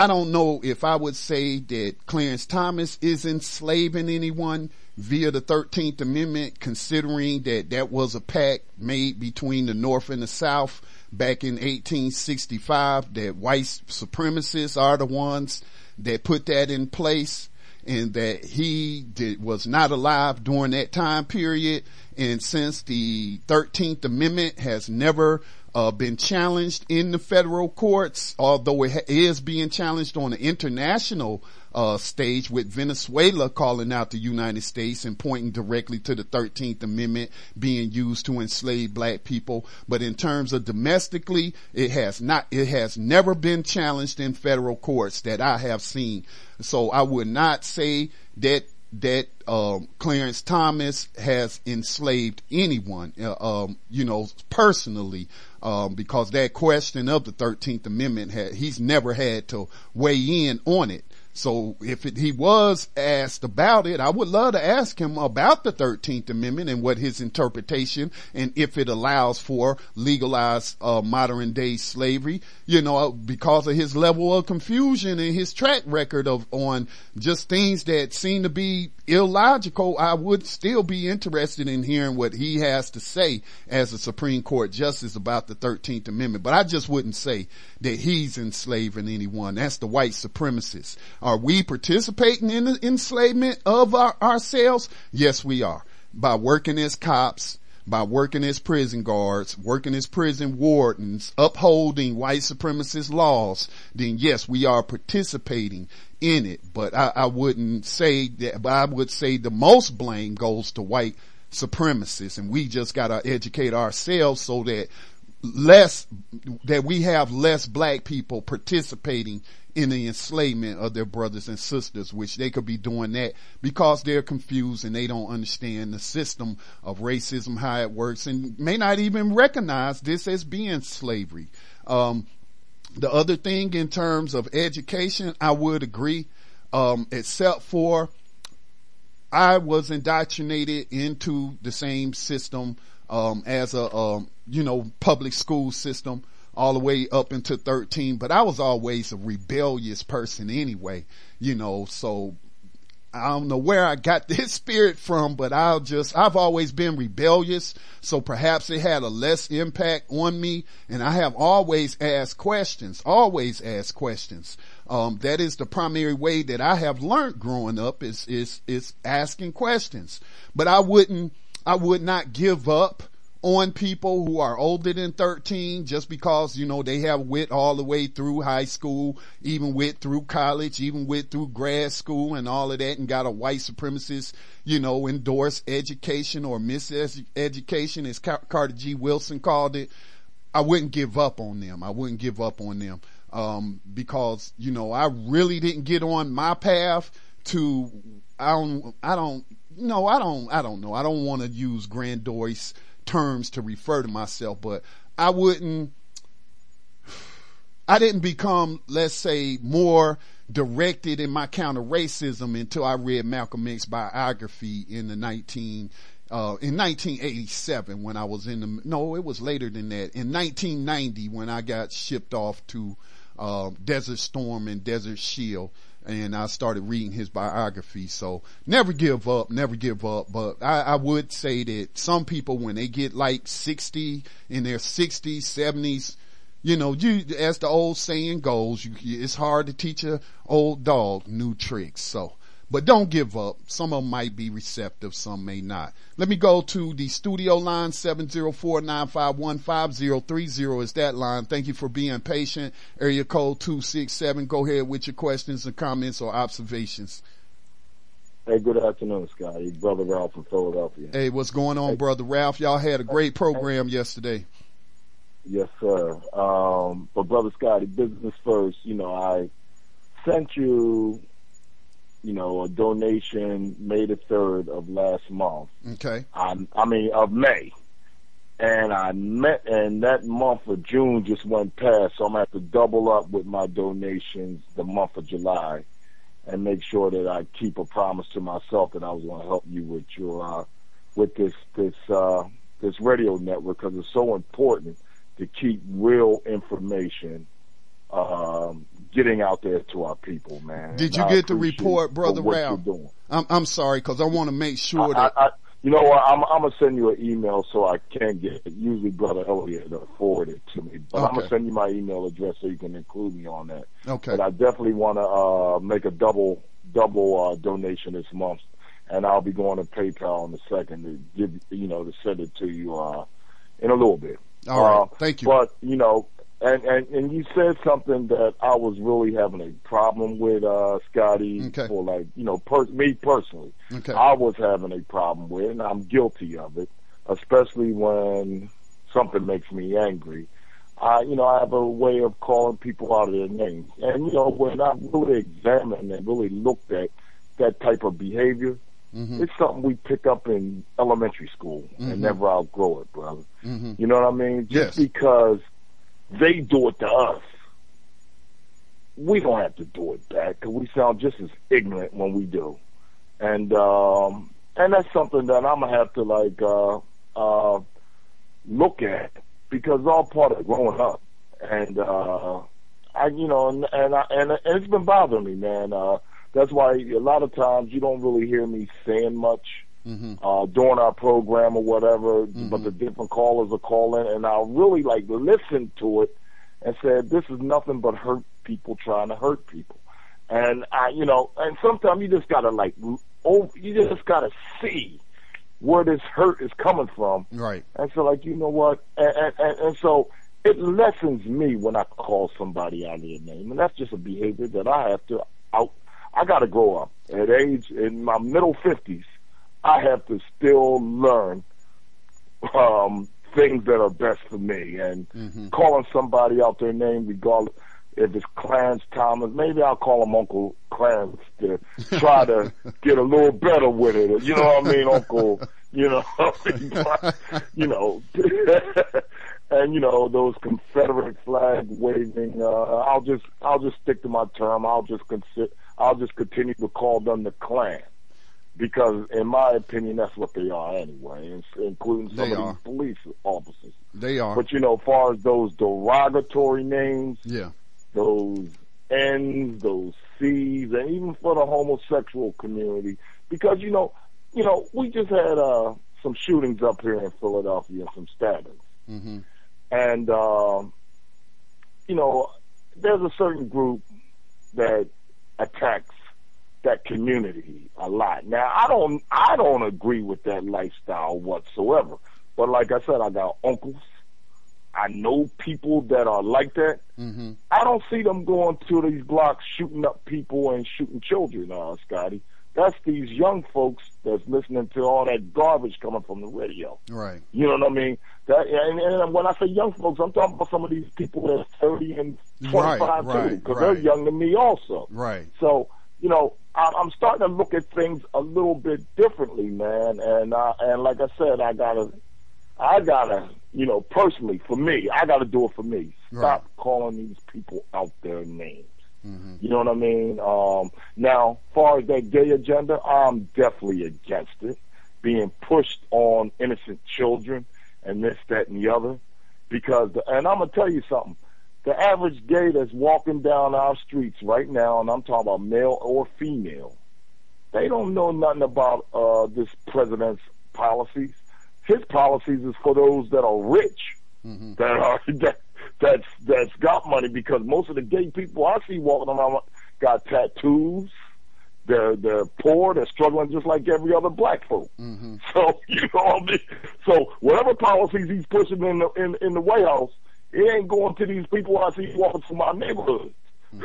I don't know if I would say that Clarence Thomas is enslaving anyone via the 13th Amendment, considering that that was a pact made between the North and the South back in 1865, that white supremacists are the ones that put that in place and that he did, was not alive during that time period. And since the 13th Amendment has never uh, been challenged in the federal courts, although it ha- is being challenged on the international uh, stage with Venezuela calling out the United States and pointing directly to the 13th Amendment being used to enslave black people. But in terms of domestically, it has not, it has never been challenged in federal courts that I have seen. So I would not say that that um, Clarence Thomas has enslaved anyone, uh, um, you know, personally, um, because that question of the Thirteenth Amendment, had, he's never had to weigh in on it. So if it, he was asked about it, I would love to ask him about the 13th Amendment and what his interpretation and if it allows for legalized uh, modern day slavery, you know, because of his level of confusion and his track record of on just things that seem to be illogical, I would still be interested in hearing what he has to say as a Supreme Court justice about the 13th Amendment. But I just wouldn't say that he's enslaving anyone. That's the white supremacists. Are we participating in the enslavement of our, ourselves? Yes, we are. By working as cops, by working as prison guards, working as prison wardens, upholding white supremacist laws, then yes, we are participating in it. But I, I wouldn't say that, but I would say the most blame goes to white supremacists and we just gotta educate ourselves so that less, that we have less black people participating in the enslavement of their brothers and sisters, which they could be doing that because they're confused and they don't understand the system of racism, how it works, and may not even recognize this as being slavery. Um, the other thing in terms of education, I would agree, um, except for I was indoctrinated into the same system um, as a um, you know public school system all the way up into 13 but I was always a rebellious person anyway you know so I don't know where I got this spirit from, but I'll just, I've always been rebellious. So perhaps it had a less impact on me. And I have always asked questions, always asked questions. Um, that is the primary way that I have learned growing up is, is, is asking questions. But I wouldn't, I would not give up on people who are older than 13 just because, you know, they have wit all the way through high school, even wit through college, even wit through grad school and all of that and got a white supremacist, you know, endorsed education or miseducation as Carter G. Woodson called it. I wouldn't give up on them. I wouldn't give up on them. Um, because, you know, I really didn't get on my path to, I don't, I don't, no, I don't, I don't know. I don't want to use grandiose terms to refer to myself, but I wouldn't, I didn't become, let's say, more directed in my counter racism until I read Malcolm X's biography in the 19, uh, in 1987 when I was in the, no, it was later than that. In 1990 when I got shipped off to, uh, Desert Storm and Desert Shield and I started reading his biography. So never give up, never give up. But I, I would say that some people, when they get like 60 in their 60s, 70s, you know, you, as the old saying goes, you, it's hard to teach a old dog new tricks. So, but don't give up. Some of them might be receptive, some may not. Let me go to the studio line, 704-951-5030 is that line. Thank you for being patient. Area code 267. Go ahead with your questions and comments or observations. Hey, good afternoon, Scotty. Brother Ralph from Philadelphia. Hey, what's going on, brother Ralph? Y'all had a great program yesterday. Yes, sir. Um, but brother Scotty, business first. You know, I sent you, you know, a donation May the third of last month. Okay. I, I mean, of May. And I met, and that month of June just went past, so I'm gonna have to double up with my donations the month of July, and make sure that I keep a promise to myself that I was gonna help you with your, uh, with this this uh, this radio network because it's so important to keep real information um, getting out there to our people, man. Did you I get the report, brother Ralph? I'm, I'm sorry because I want to make sure I, that, I, you know what? I'm, I'm gonna send you an email so I can get it. Usually, brother Elliot will forward it to me, but I'm gonna send you my email address so you can include me on that. okay. But I definitely want to uh, make a double double uh, donation this month, and I'll be going to PayPal in a second to give you know to send it to you uh, in a little bit. All right. Uh, Thank you. But you know, and, and and you said something that I was really having a problem with, uh, Scotty. Okay. For like you know, per- me personally, Okay. I was having a problem with, and I'm guilty of it, especially when something makes me angry. I, you know, I have a way of calling people out of their names, and you know, when I really examined and really looked at that type of behavior, Mhm. it's something we pick up in elementary school Mhm. and never outgrow it, brother. Mhm. You know what I mean? Yes. Just because they do it to us, we don't have to do it back because we sound just as ignorant when we do. And um and that's something that I'm gonna have to like uh uh look at because it's all part of growing up. And uh I you know and and, I, and and it's been bothering me, man. Uh that's why a lot of times you don't really hear me saying much Mhm. uh, during our program or whatever, Mm-hmm. but the different callers are calling, and I'll really like listen to it and said, this is nothing but hurt people trying to hurt people. And I, you know, and sometimes you just gotta like, oh, you just gotta see where this hurt is coming from. Right. And so, like, you know what? And, and, and, so it lessens me when I call somebody out of their name. And that's just a behavior that I have to out. I got to grow up. At age, in my middle 50s, I have to still learn um, things that are best for me. And calling somebody out their name, regardless if it's Clarence Thomas, maybe I'll call him Uncle Clarence to try to get a little better with it. You know what I mean, Uncle? You know, you know, and you know those Confederate flag waving. Uh, I'll just, I'll just stick to my term. I'll just consider, I'll just continue to call them the Klan because, in my opinion, that's what they are anyway, including some They of are. these police officers. They are. But you know, as far as those derogatory names, yeah. those N's, those C's, and even for the homosexual community, because you know, you know, we just had uh, some shootings up here in Philadelphia and some stabbings, hmm and um, you know, there's a certain group that attacks that community a lot. Now, I don't, I don't agree with that lifestyle whatsoever. But like I said, I got uncles. I know people that are like that. hmm I don't see them going to these blocks shooting up people and shooting children, uh, Scotty. That's these young folks that's listening to all that garbage coming from the radio. Right. You know what I mean? That and, and when I say young folks, I'm talking about some of these people that's 30 and 25 Right, too, because right. they're young to me also. Right. So, you know, I'm starting to look at things a little bit differently, man. And uh, and like I said, I gotta, I gotta, you know, personally for me, I gotta do it for me. Stop calling these people out their names. hmm You know what I mean? Um, now, far as that gay agenda, I'm definitely against it being pushed on innocent children and this, that, and the other. Because, the, and I'm gonna tell you something. The average gay that's walking down our streets right now, and I'm talking about male or female, they don't know nothing about uh, this president's policies. His policies is for those that are rich, hmm that are that that's that's got money. Because most of the gay people I see walking around got tattoos. They're they're poor. They're struggling just like every other black folk. hmm So you know what I mean. So whatever policies he's pushing in the in, in the White House, it ain't going to these people I see walking through my neighborhood.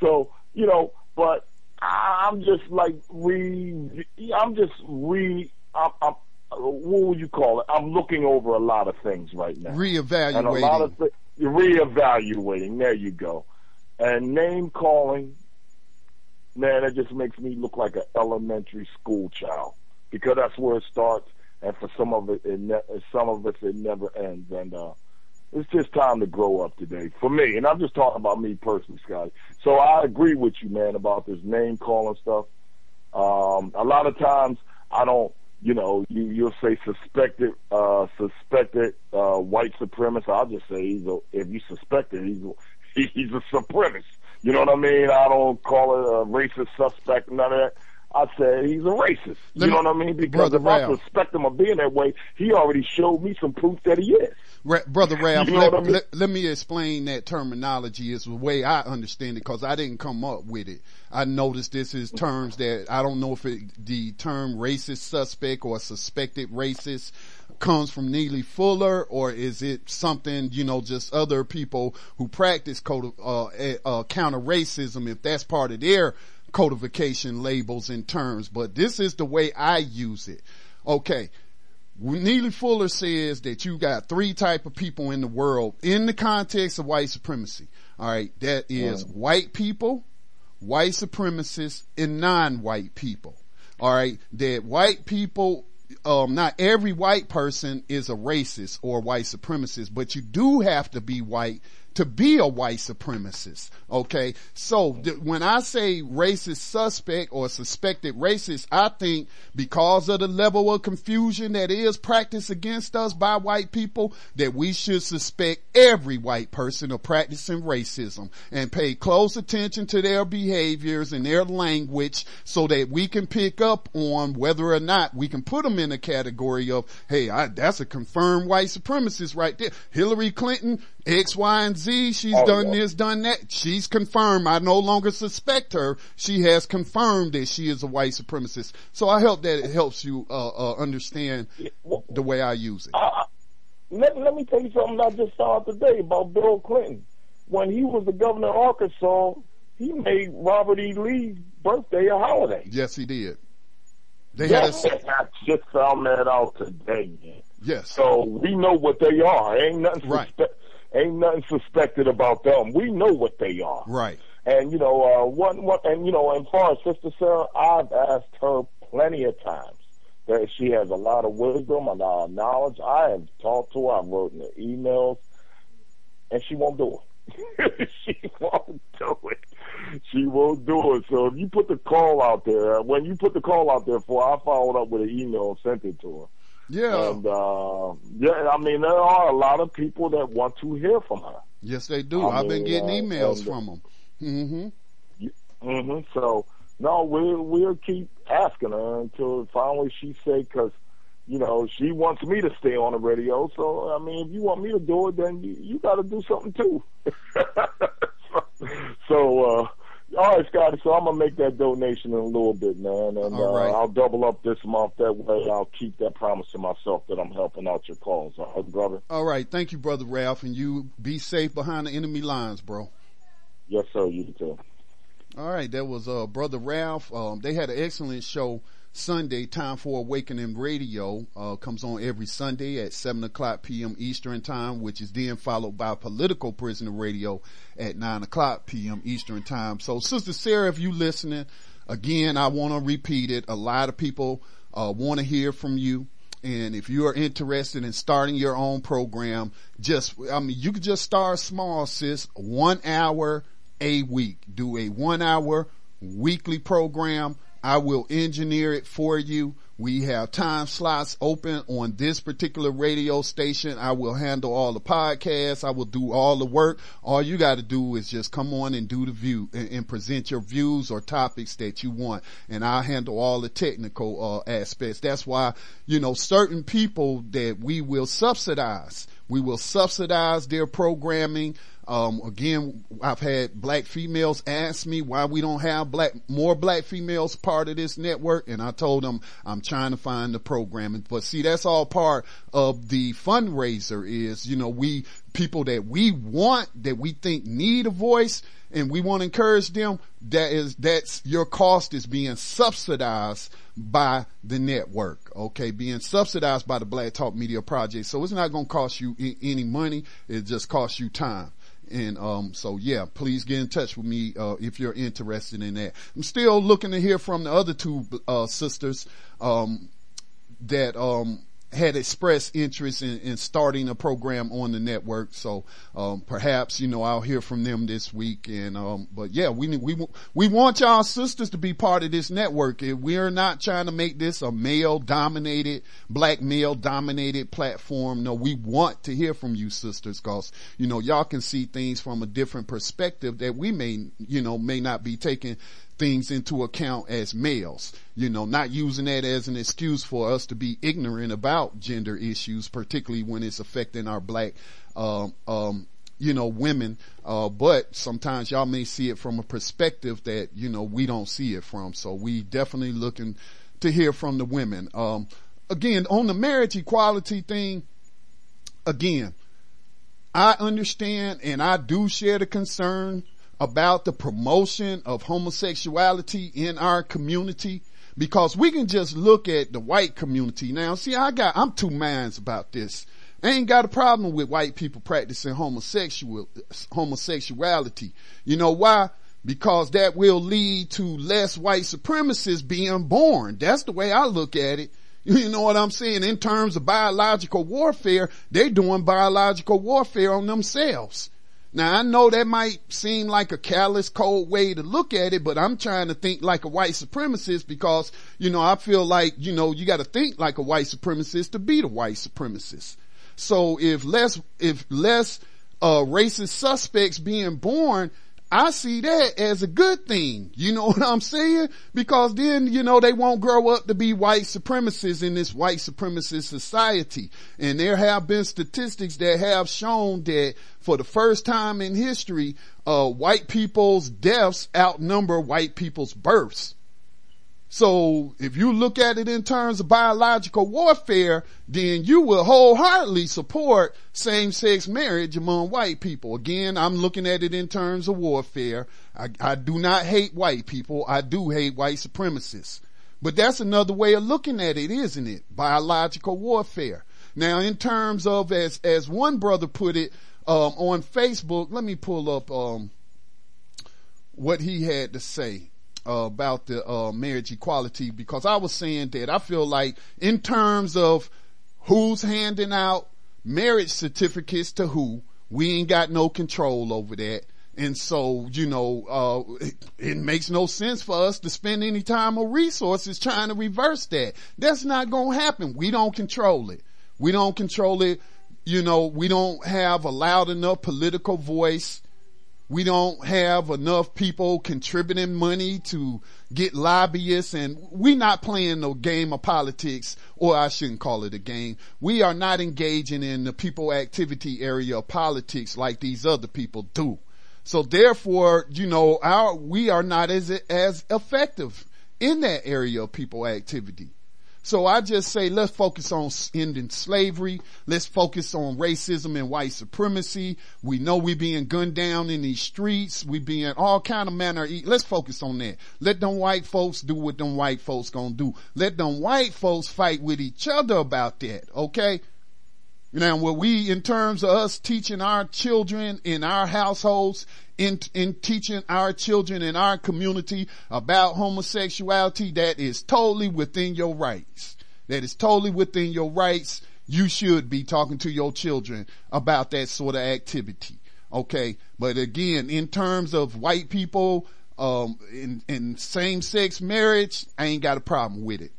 so you know, but I'm just like re. I'm just re. I'm, I'm what would you call it? I'm looking over a lot of things right now, and a lot of Reevaluating. th- reevaluating. There you go, and name calling. Man, it just makes me look like an elementary school child because that's where it starts, and for some of it, it ne- some of us it never ends, and uh, it's just time to grow up today for me. And I'm just talking about me personally, Scotty. So I agree with you, man, about this name calling stuff. Um, a lot of times I don't, you know, you, you'll say suspected, uh, suspected, uh, white supremacist. I'll just say he's a, if you suspect it, he's a, he's a supremacist. You know what I mean? I don't call it a racist suspect, none of that. I said he's a racist. Let you know me- what I mean? Because Brother if I Ralph. suspect him of being that way, he already showed me some proof that he is. Ra- Brother Ralph, You know let, I mean? let, let me explain that terminology is the way I understand it because I didn't come up with it. I noticed this is terms that I don't know if it, the term racist suspect or suspected racist comes from Neely Fuller or is it something, you know, just other people who practice code, uh, eh, uh, counter racism if that's part of their codification labels and terms. But this is the way I use it. Okay. Neely Fuller says that you got three type of people in the world in the context of white supremacy. All right. That is white people, white supremacists, and non-white people. All right. That white people, um, not every white person is a racist or white supremacist, but you do have to be white to be a white supremacist. Okay. So th- when I say racist suspect or suspected racist, I think because of the level of confusion that is practiced against us by white people, that we should suspect every white person of practicing racism and pay close attention to their behaviors and their language so that we can pick up on whether or not we can put them in a category of, hey, I, that's a confirmed white supremacist right there. Hillary Clinton, X, Y, and Z, she's Oh, done yeah. this, done that. She's confirmed. I no longer suspect her. She has confirmed that she is a white supremacist. So I hope that it helps you, uh, uh, understand the way I use it. I, let, let me tell you something I just saw today about Bill Clinton. When he was the governor of Arkansas, he made Robert E. Lee's birthday a holiday. Yes, he did. They had Yes, a, I just found that out today, yes. So we know what they are. Ain't nothing Right. suspe- ain't nothing suspected about them. We know what they are. Right. And you know, uh, one, one, and you know, as far as Sister Sarah, I've asked her plenty of times that she has a lot of wisdom, a lot of knowledge. I have talked to her, I've written her emails, and she won't do it. she won't do it. She won't do it. So if you put the call out there, when you put the call out there for, her, I followed up with an email and sent it to her. Yeah. And uh, yeah, I mean, there are a lot of people that want to hear from her. Yes, they do. I I've been getting uh, emails and- from them. Mm-hmm. Mm-hmm. So no, we'll we'll keep asking her until finally she say because you know she wants me to stay on the radio. So I mean, if you want me to do it, then you, you got to do something too. so uh, all right, Scotty. So I'm gonna make that donation in a little bit, man, and All right. uh, I'll double up this month. That way, I'll keep that promise to myself that I'm helping out your cause. All right, brother. All right. Thank you, brother Ralph, and you be safe behind the enemy lines, bro. Yes, sir. You too. All right, that was uh brother Ralph. Um, they had an excellent show Sunday. Time for Awakening Radio uh, comes on every Sunday at seven o'clock p.m. Eastern Time, which is then followed by Political Prisoner Radio at nine o'clock p.m. Eastern Time. So, Sister Sarah, if you listening, again, I want to repeat it. A lot of people uh, want to hear from you. And if you are interested in starting your own program, just, I mean, you could just start small, sis. One hour a week. Do a one hour weekly program. I will engineer it for you. We have time slots open on this particular radio station. I will handle all the podcasts. I will do all the work. All you got to do is just come on and do the view and, and present your views or topics that you want. And I'll handle all the technical uh, aspects. That's why, you know, certain people that we will subsidize. We will subsidize their programming. Um, again, I've had black females ask me why we don't have black, more black females part of this network. And I told them I'm trying to find the programming. But see, that's all part of the fundraiser is, you know, we, people that we want, that we think need a voice and we want to encourage them. That is, that's your cost is being subsidized by the network. Okay. Being subsidized by the Black Talk Media Project. So it's not going to cost you any money. It just costs you time. And um, so yeah, please get in touch with me uh, if you're interested in that. I'm still looking to hear from the other two uh, sisters um, that um, had expressed interest in, in starting a program on the network. So um, perhaps you know I'll hear from them this week. And um, but yeah, we we we want y'all sisters to be part of this network. We're not trying to make this a male dominated, black male dominated platform. No, we want to hear from you sisters because you know y'all can see things from a different perspective that we may you know may not be taking things into account as males, you know, not using that as an excuse for us to be ignorant about gender issues, particularly when it's affecting our black, um, um, you know, women. Uh, but sometimes y'all may see it from a perspective that, you know, we don't see it from. So we definitely looking to hear from the women. Um, again, on the marriage equality thing, again, I understand and I do share the concern about the promotion of homosexuality in our community because we can just look at the white community now. See, I got, I'm two minds about this. I ain't got a problem with white people practicing homosexual, homosexuality. You know why? Because that will lead to less white supremacists being born. That's the way I look at it. You know what I'm saying? In terms of biological warfare, they're doing biological warfare on themselves. Now I know that might seem like a callous, cold way to look at it, but I'm trying to think like a white supremacist because, you know, I feel like, you know, you gotta think like a white supremacist to be the white supremacist. So if less, if less, uh, racist suspects being born, I see that as a good thing. You know what I'm saying? Because then, you know, they won't grow up to be white supremacists in this white supremacist society. And there have been statistics that have shown that for the first time in history, uh, white people's deaths outnumber white people's births. So if you look at it in terms of biological warfare, then you will wholeheartedly support same-sex marriage among white people. Again, I'm looking at it in terms of warfare. I, I do not hate white people. I do hate white supremacists. But that's another way of looking at it, isn't it? Biological warfare. Now, in terms of, as, as one brother put it, um, on Facebook, let me pull up, um, what he had to say about the uh, marriage equality because I was saying that I feel like in terms of who's handing out marriage certificates to who, we ain't got no control over that. And so, you know, uh, it, it makes no sense for us to spend any time or resources trying to reverse that. That's not going to happen. We don't control it. We don't control it you know, we don't have a loud enough political voice. We don't have enough people contributing money to get lobbyists and we're not playing no game of politics or I shouldn't call it a game. We are not engaging in the people activity area of politics like these other people do. So therefore, you know, our, we are not as, as effective in that area of people activity. So I just say let's focus on ending slavery. Let's focus on racism and white supremacy. We know we're being gunned down in these streets. We being all kind of manner. Let's focus on that. Let them white folks do what them white folks gonna do. Let them white folks fight with each other about that. Okay. Now, what we, in terms of us teaching our children in our households, in, in teaching our children in our community about homosexuality, that is totally within your rights. That is totally within your rights. You should be talking to your children about that sort of activity. Okay. But again, in terms of white people, um, in, in same sex marriage, I ain't got a problem with it.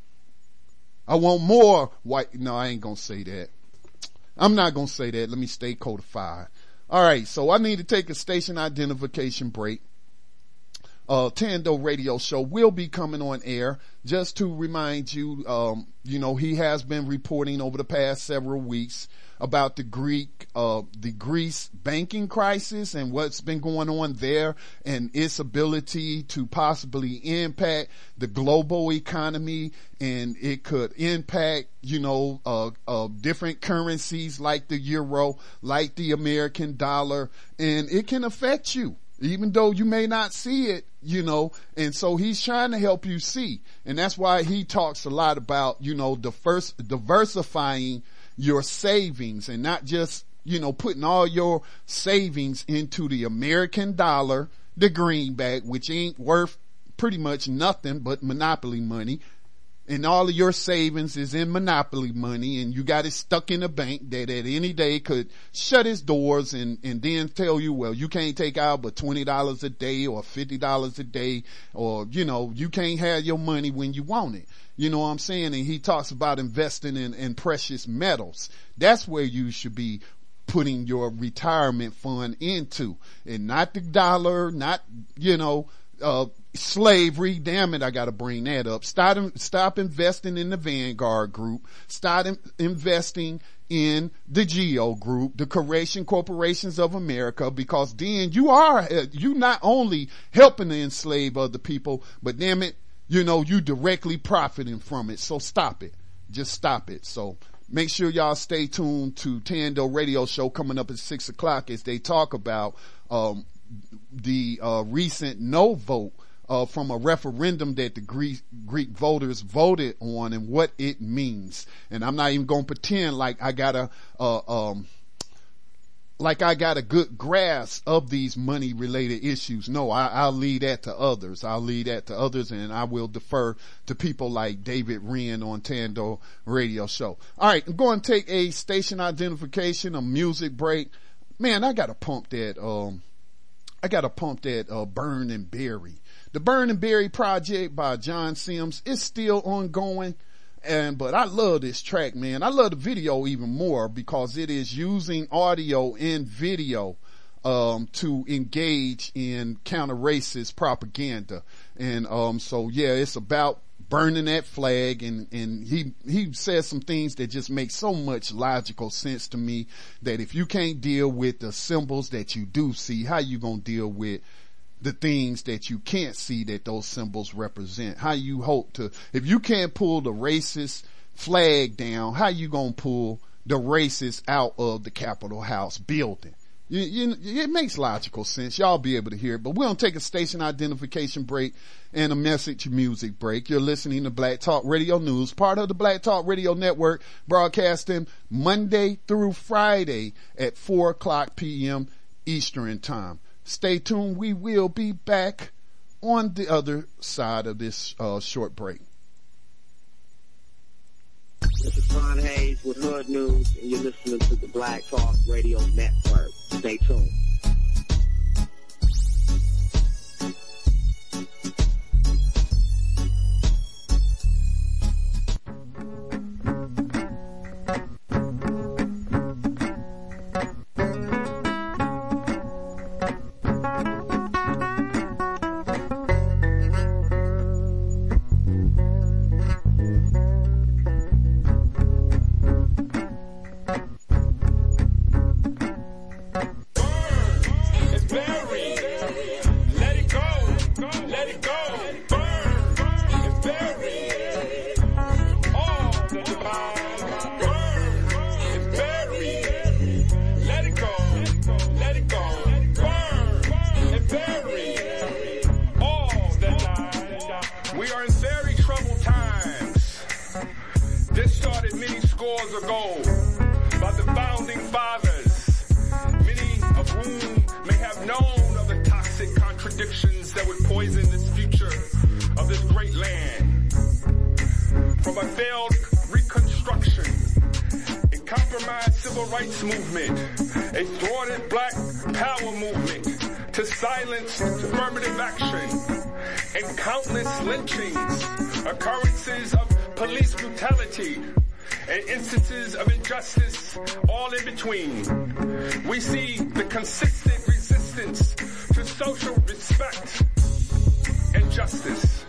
I want more white, no, I ain't gonna say that. I'm not going to say that. Let me stay codified. All right. So I need to take a station identification break. Uh, Tando radio show will be coming on air. Just to remind you, um, you know, he has been reporting over the past several weeks about the Greek, uh, the Greece banking crisis and what's been going on there and its ability to possibly impact the global economy and it could impact, you know, uh, uh, different currencies like the euro, like the American dollar, and it can affect you even though you may not see it, you know, and so he's trying to help you see. And that's why he talks a lot about, you know, the first diversifying your savings and not just, you know, putting all your savings into the American dollar, the greenback, which ain't worth pretty much nothing but monopoly money. And all of your savings is in monopoly money and you got it stuck in a bank that at any day could shut its doors and, and then tell you, well, you can't take out but $20 a day or $50 a day or, you know, you can't have your money when you want it. You know what I'm saying? And he talks about investing in, in precious metals. That's where you should be putting your retirement fund into and not the dollar, not, you know, uh, slavery. Damn it. I got to bring that up. Stop, stop investing in the Vanguard group. Stop in, investing in the Geo group, the Corporation Corporations of America, because then you are, uh, you not only helping to enslave other people, but damn it, you know, you directly profiting from it. So stop it. Just stop it. So make sure y'all stay tuned to Tando radio show coming up at six o'clock as they talk about, um, the, uh, recent no vote, uh, from a referendum that the Greek, Greek voters voted on and what it means. And I'm not even going to pretend like I got a, uh, um, like I got a good grasp of these money related issues. No, I, will leave that to others. I'll leave that to others and I will defer to people like David Wren on Tando radio show. All right. I'm going to take a station identification, a music break. Man, I got to pump that, um, I got to pump that, uh, burn and bury. The burn and bury project by John Sims is still ongoing. And, but I love this track, man. I love the video even more because it is using audio and video, um, to engage in counter racist propaganda. And, um, so yeah, it's about burning that flag and, and he, he says some things that just make so much logical sense to me that if you can't deal with the symbols that you do see, how you gonna deal with the things that you can't see that those symbols represent. How you hope to, if you can't pull the racist flag down, how you gonna pull the racist out of the Capitol House building? You, you, it makes logical sense. Y'all be able to hear it, but we're going to take a station identification break and a message music break. You're listening to Black Talk Radio News, part of the Black Talk Radio Network, broadcasting Monday through Friday at 4 o'clock p.m. Eastern Time. Stay tuned. We will be back on the other side of this uh, short break. This is Ron Hayes with Hood News, and you're listening to the Black Talk Radio Network. Stay tuned. From a failed reconstruction, a compromised civil rights movement, a thwarted black power movement, to silence affirmative action, and countless lynchings, occurrences of police brutality, and instances of injustice all in between. We see the consistent resistance to social respect and justice.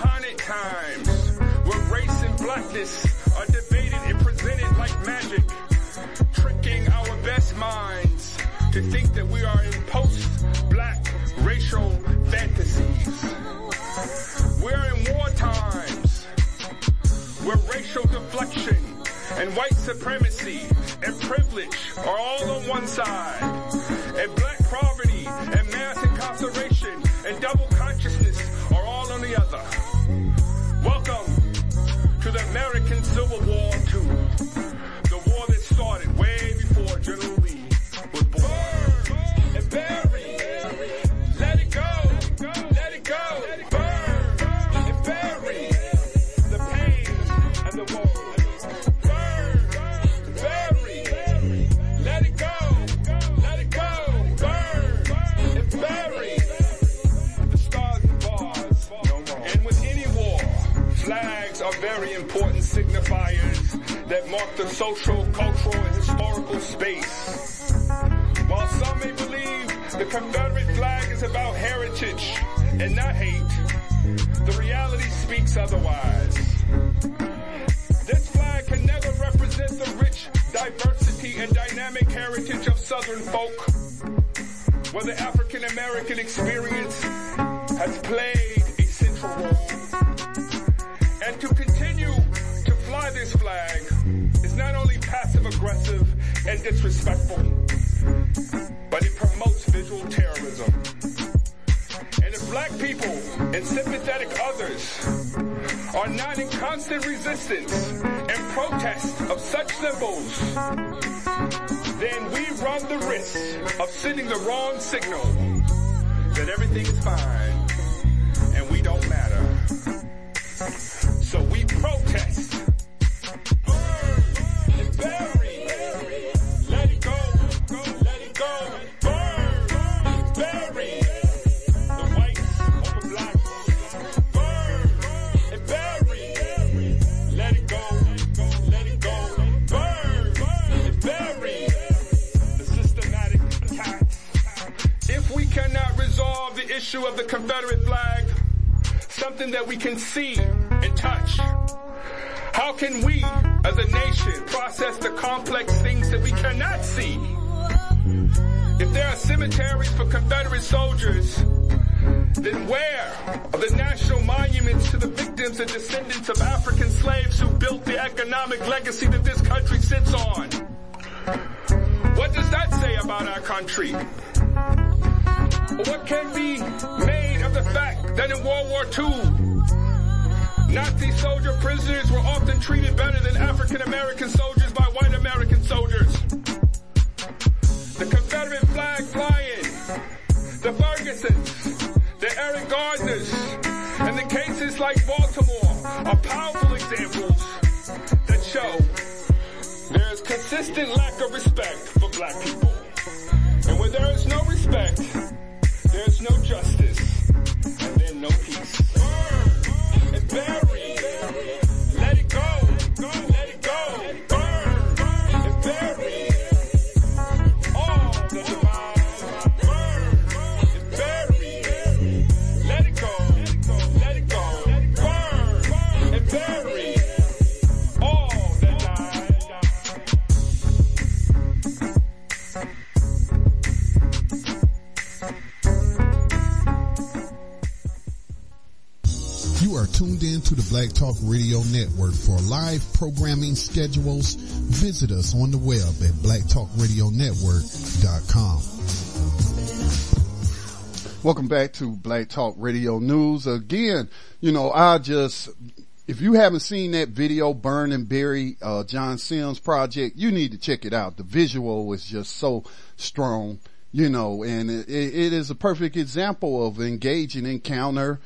Haunted times where race and blackness are debated and presented like magic, tricking our best minds to think that we are in post-black racial fantasies. We are in war times. Where racial deflection and white supremacy and privilege are all on one side, and black poverty and mass incarceration and double important signifiers that mark the social, cultural, and historical space. While some may believe the Confederate flag is about heritage and not hate, the reality speaks otherwise. This flag can never represent the rich diversity and dynamic heritage of Southern folk, where the African American experience has played a central role. And to this flag is not only passive aggressive and disrespectful, but it promotes visual terrorism. And if black people and sympathetic others are not in constant resistance and protest of such symbols, then we run the risk of sending the wrong signal that everything is fine and we don't matter. So we protest. Issue of the Confederate flag, something that we can see and touch. How can we, as a nation, process the complex things that we cannot see? If there are cemeteries for Confederate soldiers, then where are the national monuments to the victims and descendants of African slaves who built the economic legacy that this country sits on? What does that say about our country? What can be made of the fact that in World War II, Nazi soldier prisoners were often treated better than African American soldiers by white American soldiers? The Confederate flag flying, the Fergusons, the Eric Garners, and the cases like Baltimore are powerful examples that show there is consistent lack of respect for black people. And where there is no respect, there's no justice, and then no peace. Burn and bury. To the Black Talk Radio Network. For live programming schedules, visit us on the web at blacktalkradionetwork.com. Welcome back to Black Talk Radio News. Again, you know, I just if you haven't seen that video, Burn and Bury, uh, John Sims project, you need to check it out. The visual is just so strong, you know, and it, it is a perfect example of engaging in counter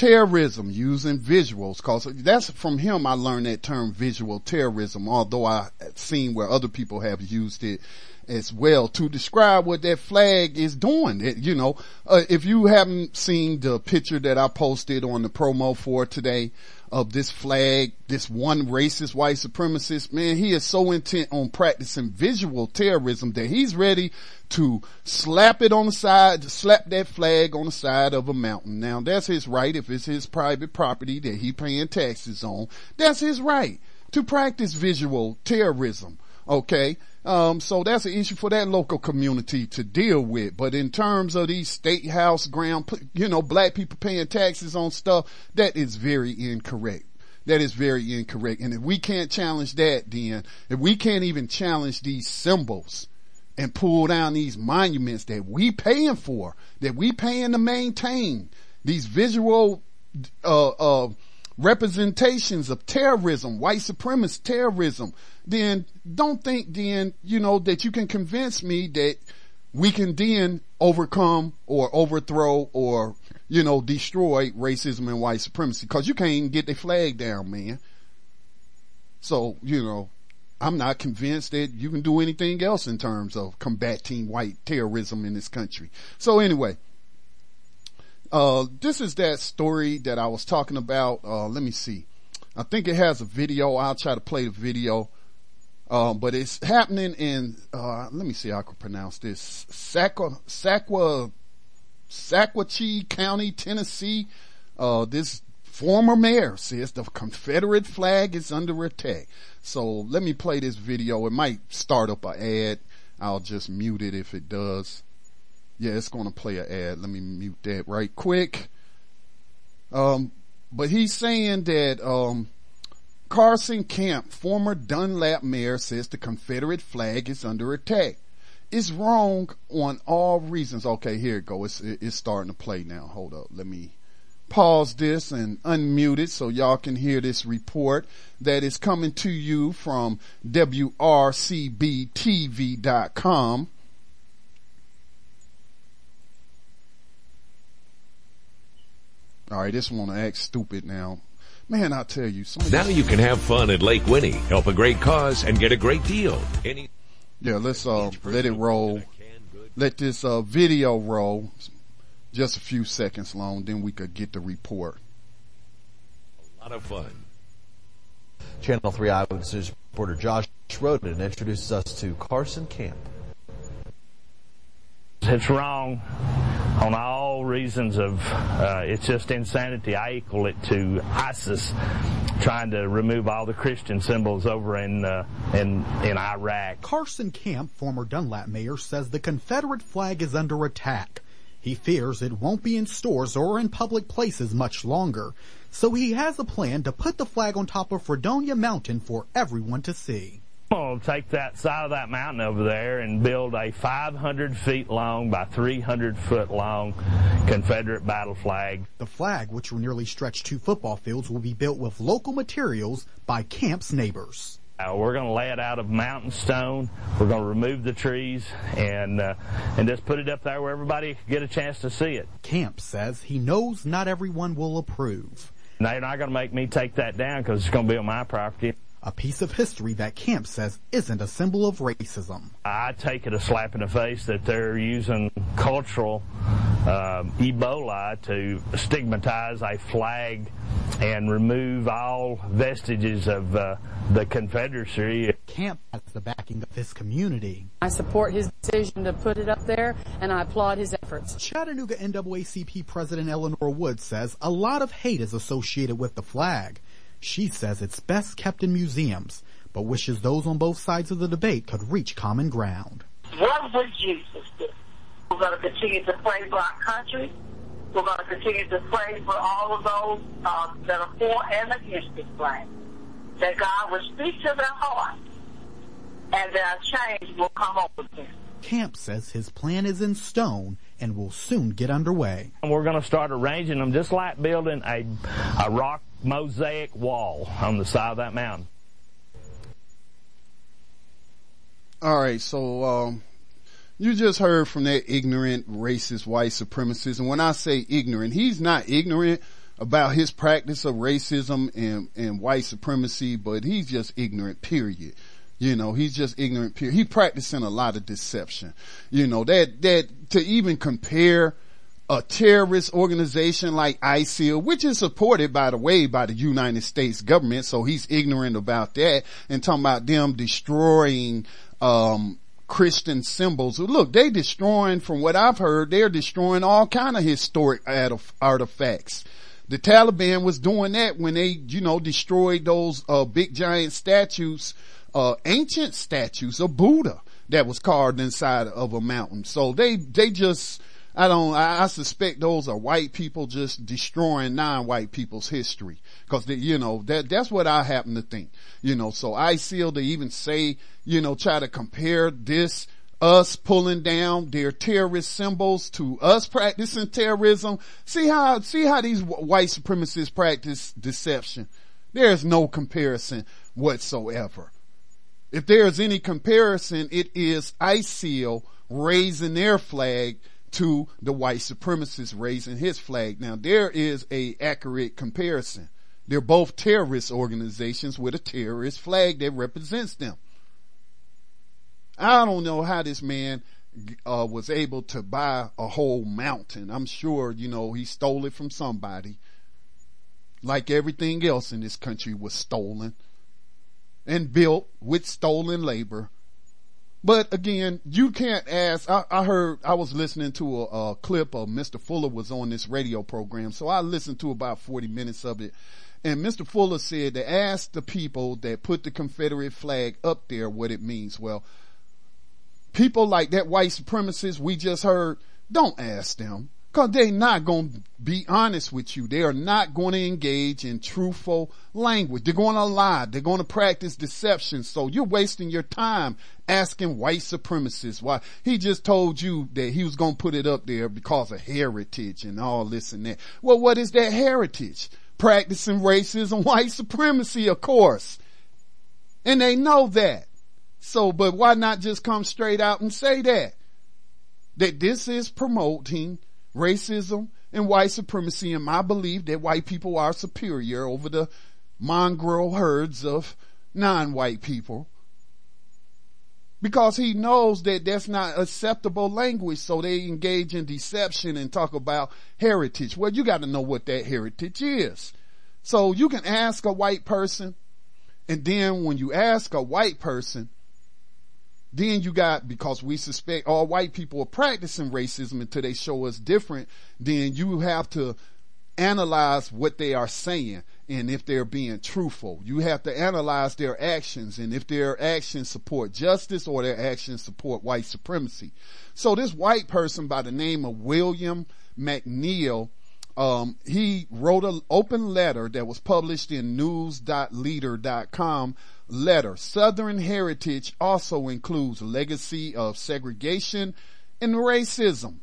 terrorism using visuals cause that's from him I learned that term visual terrorism, although I've seen where other people have used it as well to describe what that flag is doing. It, you know, uh, if you haven't seen the picture that I posted on the promo for today of this flag, this one racist white supremacist, man, he is so intent on practicing visual terrorism that he's ready to slap it on the side, slap that flag on the side of a mountain. Now that's his right. If it's his private property that he paying taxes on, that's his right to practice visual terrorism. Okay. Um, so that's an issue for that local community to deal with. But in terms of these state house ground, you know, black people paying taxes on stuff, that is very incorrect. That is very incorrect. And if we can't challenge that, then if we can't even challenge these symbols and pull down these monuments that we paying for, that we paying to maintain these visual, uh, uh, representations of terrorism, white supremacist terrorism, then don't think then, you know, that you can convince me that we can then overcome or overthrow or, you know, destroy racism and white supremacy because you can't even get the flag down, man. So, you know, I'm not convinced that you can do anything else in terms of combating white terrorism in this country. So anyway, uh, this is that story that I was talking about. Uh, let me see. I think it has a video. I'll try to play the video. Um, but it's happening in, uh, let me see how I can pronounce this. Sakwa, Sakwa, Sequatchie County, Tennessee. Uh, this former mayor says the Confederate flag is under attack. So let me play this video. It might start up an ad. I'll just mute it if it does. Yeah, it's going to play an ad. Let me mute that right quick. Um, but he's saying that, um, Carson Camp, former Dunlap mayor, says the Confederate flag is under attack. It's wrong on all reasons. Okay, here it goes. It's, it's starting to play now. Hold up. Let me pause this and unmute it so y'all can hear this report that is coming to you from WRCBTV.com. All right, this one to act stupid now. Man, I tell you, now you can have fun at Lake Winnie, help a great cause, and get a great deal. Any yeah, let's uh, let it roll. Let this uh, video roll, just a few seconds long. Then we could get the report. A lot of fun. Channel Three Eyewitness reporter Josh Roden introduces us to Carson Camp. It's wrong on all reasons of uh, it's just insanity. I equal it to ISIS trying to remove all the Christian symbols over in uh, in in Iraq. Carson Camp, former Dunlap mayor, says the Confederate flag is under attack. He fears it won't be in stores or in public places much longer, so he has a plan to put the flag on top of Fredonia Mountain for everyone to see. We'll take that side of that mountain over there and build a 500 feet long by 300 foot long Confederate battle flag. The flag, which will nearly stretch two football fields, will be built with local materials by Camp's neighbors. Uh, we're going to lay it out of mountain stone. We're going to remove the trees and uh, and just put it up there where everybody can get a chance to see it. Camp says he knows not everyone will approve. Now you're not going to make me take that down because it's going to be on my property a piece of history that Camp says isn't a symbol of racism. I take it a slap in the face that they're using cultural uh, Ebola to stigmatize a flag and remove all vestiges of uh, the Confederacy. Camp has the backing of his community. I support his decision to put it up there, and I applaud his efforts. Chattanooga NAACP President Eleanor Wood says a lot of hate is associated with the flag. She says it's best kept in museums, but wishes those on both sides of the debate could reach common ground. What would Jesus do? We're going to continue to pray for our country. We're going to continue to pray for all of those uh, that are for and against this plan. That God will speak to their hearts and that a change will come over them. Camp says his plan is in stone and will soon get underway. We're going to start arranging them just like building a, a rock mosaic wall on the side of that mountain. All right, so um, you just heard from that ignorant, racist, white supremacist, and when I say ignorant, he's not ignorant about his practice of racism and, and white supremacy, but he's just ignorant, period. You know, he's just ignorant, period. He practicing a lot of deception. You know, that, that, to even compare a terrorist organization like ISIL, which is supported, by the way, by the United States government, so he's ignorant about that, and talking about them destroying, um, Christian symbols. Look, they destroying, from what I've heard, they're destroying all kind of historic artifacts. The Taliban was doing that when they, you know, destroyed those, uh, big giant statues, uh, ancient statues of Buddha that was carved inside of a mountain. So they, they just, I don't, I, I suspect those are white people just destroying non-white people's history. Cause you know, that, that's what I happen to think. You know, so ISIL to even say, you know, try to compare this, us pulling down their terrorist symbols to us practicing terrorism. See how, see how these white supremacists practice deception. There's no comparison whatsoever. If there's any comparison, it is ISIL raising their flag to the white supremacist raising his flag. Now there is a accurate comparison. They're both terrorist organizations with a terrorist flag that represents them. I don't know how this man uh, was able to buy a whole mountain. I'm sure, you know, he stole it from somebody. Like everything else in this country was stolen and built with stolen labor. But again, you can't ask, I, I heard, I was listening to a, a, clip of Mr. Fuller was on this radio program. So I listened to about 40 minutes of it. And Mr. Fuller said to ask the people that put the Confederate flag up there what it means. Well, people like that white supremacist we just heard, don't ask them. Cause they're not going to be honest with you. They are not going to engage in truthful language. They're going to lie. They're going to practice deception. So you're wasting your time asking white supremacists why he just told you that he was going to put it up there because of heritage and all this and that. Well, what is that heritage? Practicing racism, white supremacy, of course. And they know that. So, but why not just come straight out and say that? That this is promoting racism and white supremacy and my belief that white people are superior over the mongrel herds of non-white people. Because he knows that that's not acceptable language, so they engage in deception and talk about heritage. Well, you gotta know what that heritage is. So you can ask a white person, and then when you ask a white person, then you got, because we suspect all white people are practicing racism until they show us different, then you have to analyze what they are saying and if they're being truthful. You have to analyze their actions and if their actions support justice or their actions support white supremacy. So this white person by the name of William McNeil um, he wrote an open letter that was published in news.leader.com letter. Southern heritage also includes legacy of segregation and racism.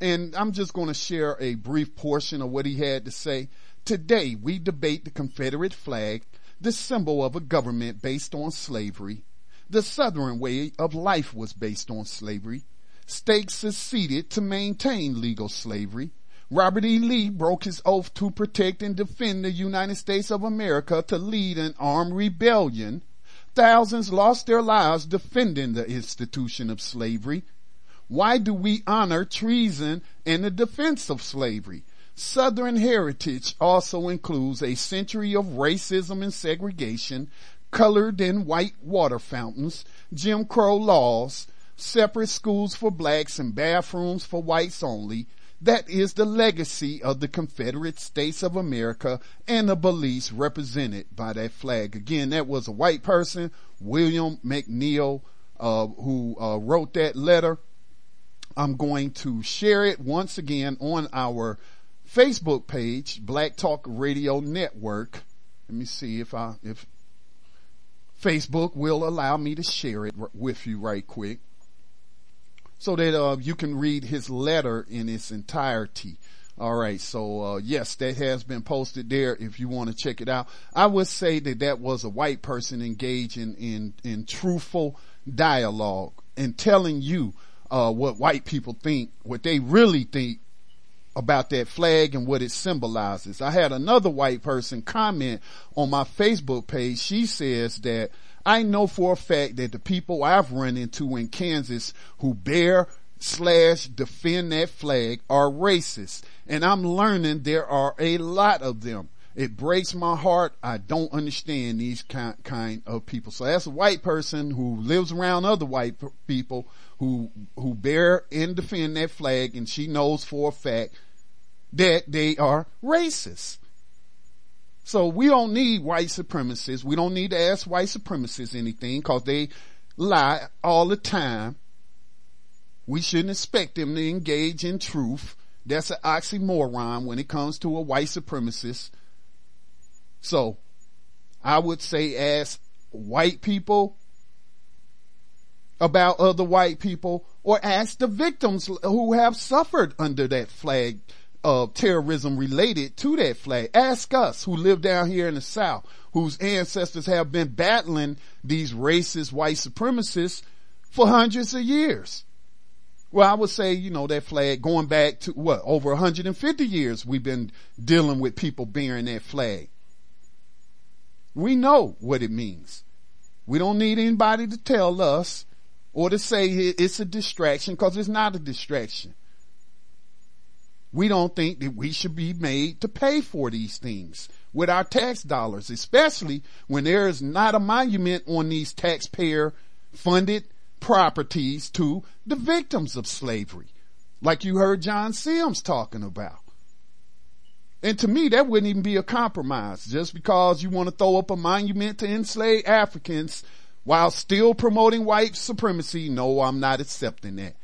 And I'm just going to share a brief portion of what he had to say. Today we debate the Confederate flag, the symbol of a government based on slavery. The Southern way of life was based on slavery. States seceded to maintain legal slavery. Robert E. Lee broke his oath to protect and defend the United States of America to lead an armed rebellion. Thousands lost their lives defending the institution of slavery. Why do we honor treason in the defense of slavery? Southern heritage also includes a century of racism and segregation, colored and white water fountains, Jim Crow laws, separate schools for blacks and bathrooms for whites only, that is the legacy of the Confederate States of America and the beliefs represented by that flag. Again, that was a white person, William McNeil, uh, who uh, wrote that letter. I'm going to share it once again on our Facebook page, Black Talk Radio Network. Let me see if I, if Facebook will allow me to share it with you right quick. So that uh, you can read his letter in its entirety. All right, so uh, yes, that has been posted there. If you want to check it out, I would say that that was a white person engaging in in truthful dialogue and telling you uh, what white people think, what they really think about that flag and what it symbolizes. I had another white person comment on my Facebook page. She says that I know for a fact that the people I've run into in Kansas who bear slash defend that flag are racist. And I'm learning there are a lot of them. It breaks my heart. I don't understand these kind, of people. So that's a white person who lives around other white people who, who bear and defend that flag and she knows for a fact that they are racist. So we don't need white supremacists. We don't need to ask white supremacists anything because they lie all the time. We shouldn't expect them to engage in truth. That's an oxymoron when it comes to a white supremacist. So I would say ask white people about other white people or ask the victims who have suffered under that flag of terrorism related to that flag. Ask us who live down here in the South, whose ancestors have been battling these racist white supremacists for hundreds of years. Well, I would say, you know, that flag going back to what, over 150 years we've been dealing with people bearing that flag. We know what it means. We don't need anybody to tell us or to say it's a distraction because it's not a distraction. We don't think that we should be made to pay for these things with our tax dollars, especially when there is not a monument on these taxpayer funded properties to the victims of slavery, like you heard John Sims talking about. And to me, that wouldn't even be a compromise just because you want to throw up a monument to enslaved Africans while still promoting white supremacy. No, I'm not accepting that.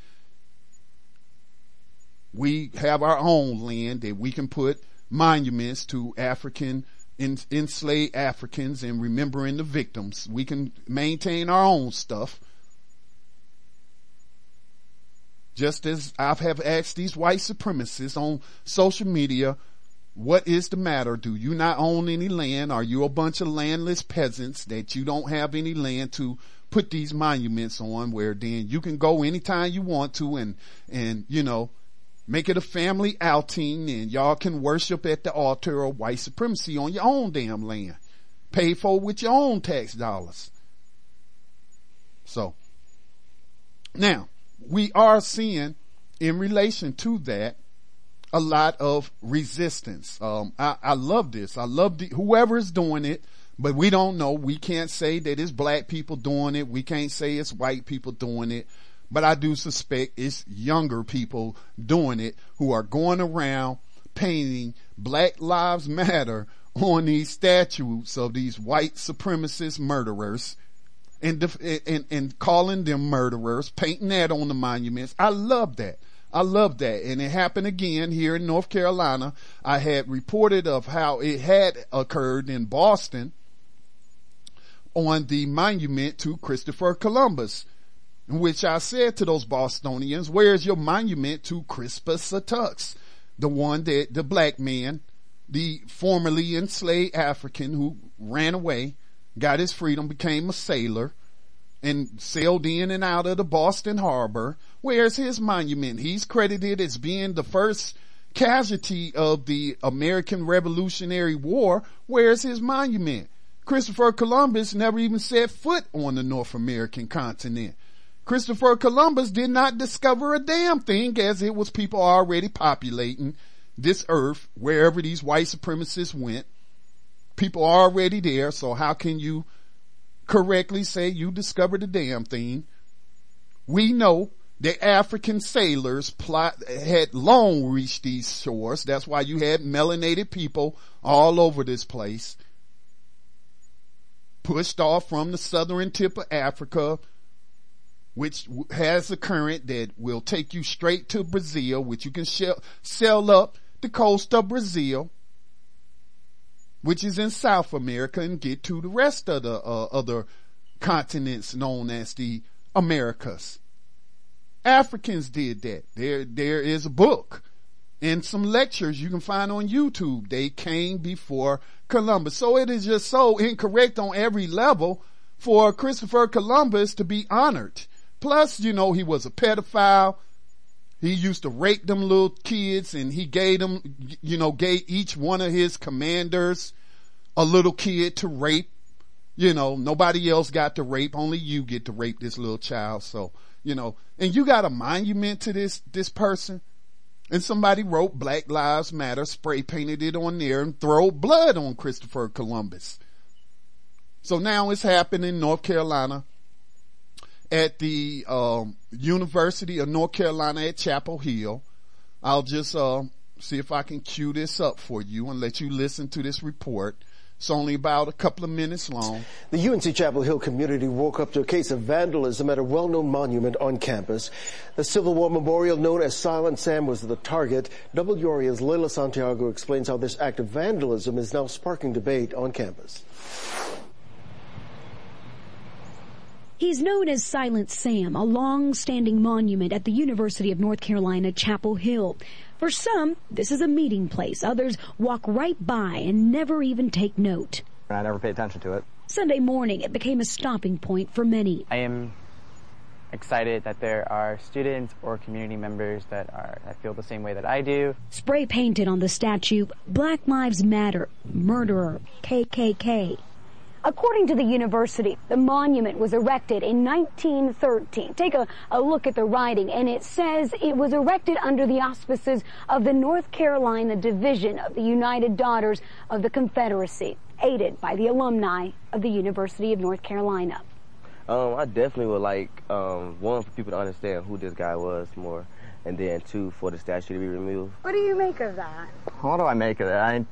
We have our own land that we can put monuments to African enslaved Africans and remembering the victims. We can maintain our own stuff. Just as I have asked these white supremacists on social media, what is the matter? Do you not own any land? Are you a bunch of landless peasants that you don't have any land to put these monuments on where then you can go anytime you want to and, and, you know, Make it a family outing and y'all can worship at the altar of white supremacy on your own damn land. Pay for with your own tax dollars. So, now, we are seeing in relation to that a lot of resistance. Um, I, I, love this. I love the, whoever is doing it, but we don't know. We can't say that it's black people doing it. We can't say it's white people doing it but I do suspect it's younger people doing it who are going around painting Black Lives Matter on these statues of these white supremacist murderers and, and, and calling them murderers, painting that on the monuments. I love that. I love that. And it happened again here in North Carolina. I had reported of how it had occurred in Boston on the monument to Christopher Columbus which I said to those Bostonians, where's your monument to Crispus Attucks, the one that the black man, the formerly enslaved African who ran away, got his freedom, became a sailor, and sailed in and out of the Boston harbor. Where's his monument? He's credited as being the first casualty of the American Revolutionary War. Where's his monument? Christopher Columbus never even set foot on the North American continent. Christopher Columbus did not discover a damn thing as it was people already populating this earth wherever these white supremacists went. People are already there, so how can you correctly say you discovered a damn thing? We know that African sailors plot, had long reached these shores. That's why you had melanated people all over this place. Pushed off from the southern tip of Africa, which has a current that will take you straight to Brazil, which you can sail up the coast of Brazil, which is in South America and get to the rest of the uh, other continents known as the Americas. Africans did that. There, there is a book and some lectures you can find on YouTube. They came before Columbus. So it is just so incorrect on every level for Christopher Columbus to be honored. Plus, you know, he was a pedophile. He used to rape them little kids and he gave them, you know, gave each one of his commanders a little kid to rape. You know, nobody else got to rape. Only you get to rape this little child. So, you know, and you got a monument to this, this person. And somebody wrote Black Lives Matter, spray painted it on there and throw blood on Christopher Columbus. So now it's happening in North Carolina at the um, University of North Carolina at Chapel Hill. I'll just uh, see if I can cue this up for you and let you listen to this report. It's only about a couple of minutes long. The UNC Chapel Hill community woke up to a case of vandalism at a well-known monument on campus. The Civil War memorial known as Silent Sam was the target. WRAL's Leyla Santiago explains how this act of vandalism is now sparking debate on campus. He's known as Silent Sam, a long-standing monument at the University of North Carolina, Chapel Hill. For some, this is a meeting place. Others walk right by and never even take note. I never pay attention to it. Sunday morning, it became a stopping point for many. I am excited that there are students or community members that are that feel the same way that I do. Spray painted on the statue, Black Lives Matter, murderer, KKK. According to the university, the monument was erected in 1913. Take a, a, look at the writing, and it says it was erected under the auspices of the North Carolina Division of the United Daughters of the Confederacy, aided by the alumni of the University of North Carolina. Um, I definitely would like, um, one, for people to understand who this guy was more, and then two, for the statue to be removed. What do you make of that? What do I make of that? I,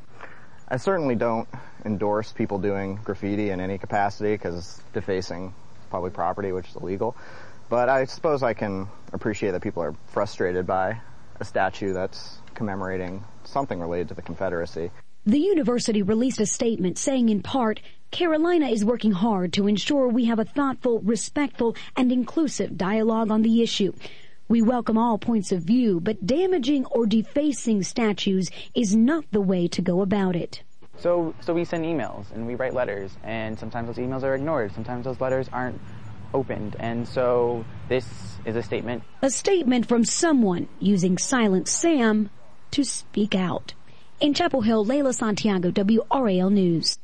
I certainly don't endorse people doing graffiti in any capacity because it's defacing public property, which is illegal. But I suppose I can appreciate that people are frustrated by a statue that's commemorating something related to the Confederacy. The university released a statement saying in part, Carolina is working hard to ensure we have a thoughtful, respectful, and inclusive dialogue on the issue. We welcome all points of view, but damaging or defacing statues is not the way to go about it. So, so we send emails and we write letters, and sometimes those emails are ignored. Sometimes those letters aren't opened, and so this is a statement. A statement from someone using Silent Sam to speak out. In Chapel Hill, Leyla Santiago, WRAL News.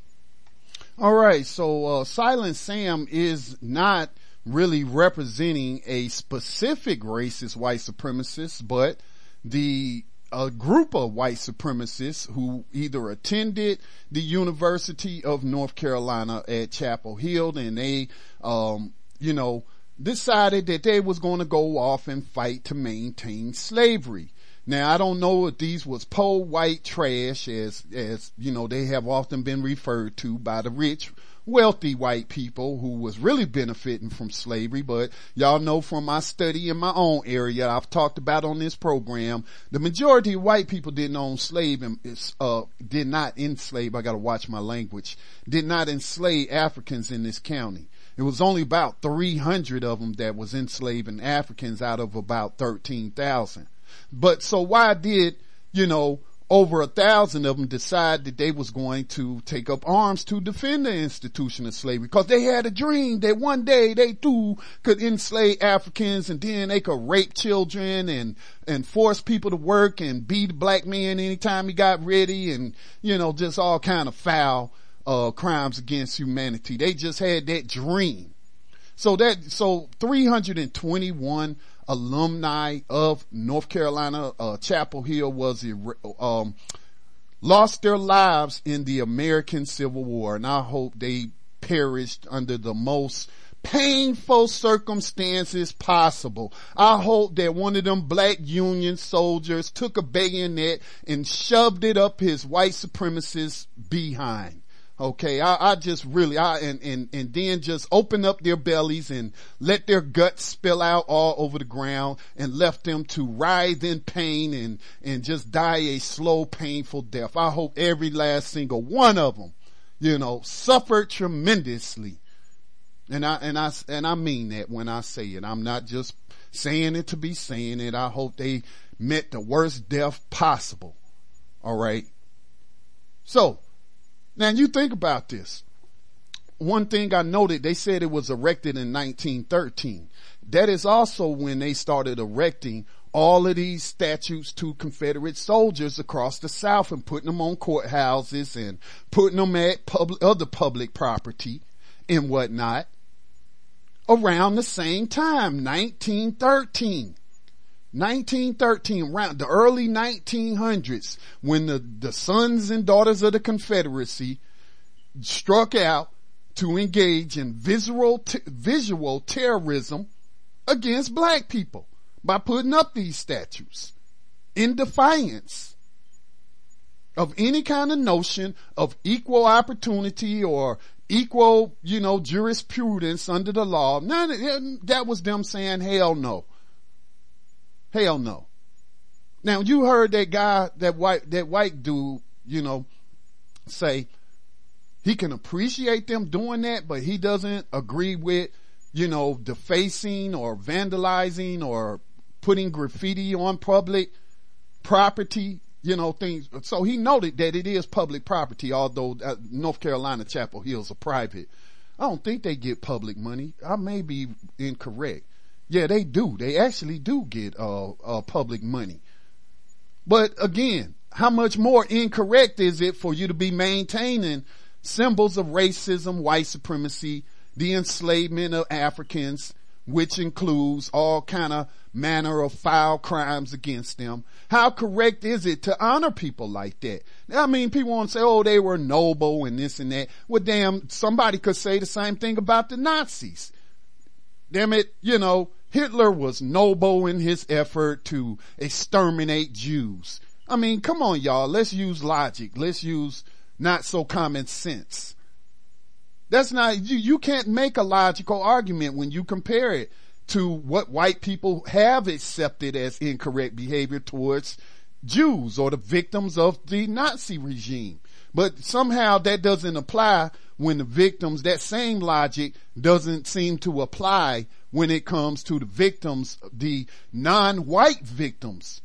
All right, so uh, Silent Sam is not really representing a specific racist white supremacist, but the a group of white supremacists who either attended the University of North Carolina at Chapel Hill and they, um, you know, decided that they was going to go off and fight to maintain slavery. Now I don't know if these was poor white trash as, as, you know, they have often been referred to by the rich wealthy white people who was really benefiting from slavery, but y'all know from my study in my own area, I've talked about on this program, the majority of white people didn't own slave and, uh, did not enslave, I gotta watch my language, did not enslave Africans in this county. It was only about 300 of them that was enslaving Africans out of about 13,000. But so why did, you know, over a thousand of them decide that they was going to take up arms to defend the institution of slavery because they had a dream that one day they too could enslave Africans and then they could rape children and, and force people to work and beat a black man anytime he got ready and, you know, just all kind of foul, uh, crimes against humanity. They just had that dream. So that, so 321 alumni of North Carolina, uh, Chapel Hill was, um, lost their lives in the American Civil War. And I hope they perished under the most painful circumstances possible. I hope that one of them black union soldiers took a bayonet and shoved it up his white supremacist behind. Okay, I, I just really, I, and, and, and then just open up their bellies and let their guts spill out all over the ground and left them to writhe in pain and, and just die a slow, painful death. I hope every last single one of them, you know, suffered tremendously. And I, and I, and I mean that when I say it. I'm not just saying it to be saying it. I hope they met the worst death possible. All right. So now you think about this. One thing I noted, they said it was erected in 1913. That is also when they started erecting all of these statues to Confederate soldiers across the South and putting them on courthouses and putting them at public, other public property and whatnot around the same time, 1913. 1913, around the early 1900s, when the, the sons and daughters of the Confederacy struck out to engage in visual, t- visual terrorism against black people by putting up these statues in defiance of any kind of notion of equal opportunity or equal, you know, jurisprudence under the law. None of, that was them saying, hell no. Hell no. Now you heard that guy, that white, that white dude, you know, say he can appreciate them doing that, but he doesn't agree with, you know, defacing or vandalizing or putting graffiti on public property, you know, things. So he noted that it is public property, although uh, North Carolina Chapel Hills are private. I don't think they get public money. I may be incorrect. Yeah, they do. They actually do get uh, uh, public money. But again, how much more incorrect is it for you to be maintaining symbols of racism, white supremacy, the enslavement of Africans, which includes all kind of manner of foul crimes against them. How correct is it to honor people like that? I mean, people want to say, oh, they were noble and this and that. Well, damn, somebody could say the same thing about the Nazis. Damn it, you know, Hitler was noble in his effort to exterminate Jews. I mean, come on, y'all. Let's use logic. Let's use not so common sense. That's not, you, you can't make a logical argument when you compare it to what white people have accepted as incorrect behavior towards Jews or the victims of the Nazi regime. But somehow that doesn't apply when the victims, that same logic doesn't seem to apply when it comes to the victims, the non-white victims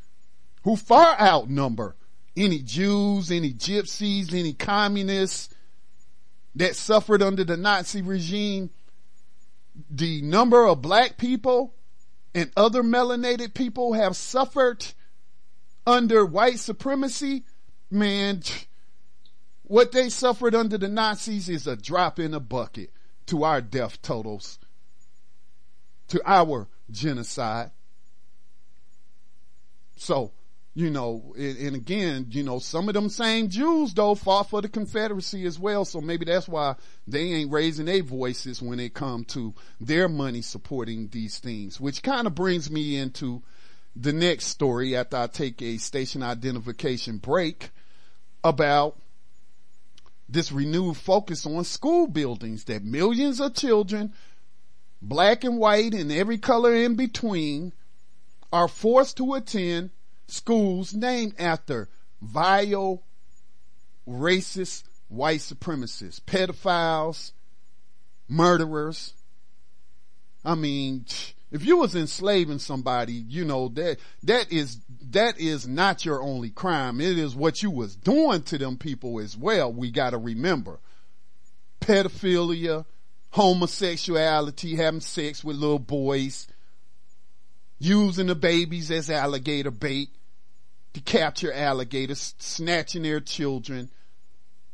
who far outnumber any Jews, any gypsies, any communists that suffered under the Nazi regime. The number of black people and other melanated people have suffered under white supremacy. Man, what they suffered under the Nazis is a drop in a bucket to our death totals, to our genocide. So, you know, and, again, you know, some of them same Jews though fought for the Confederacy as well. So maybe that's why they ain't raising their voices when it come to their money supporting these things, which kind of brings me into the next story after I take a station identification break about this renewed focus on school buildings that millions of children, black and white and every color in between, are forced to attend schools named after vile, racist, white supremacists, pedophiles, murderers. I mean, if you was enslaving somebody, you know, that, that is, that is not your only crime. It is what you was doing to them people as well. We gotta remember. Pedophilia, homosexuality, having sex with little boys, using the babies as alligator bait, to capture alligators, snatching their children,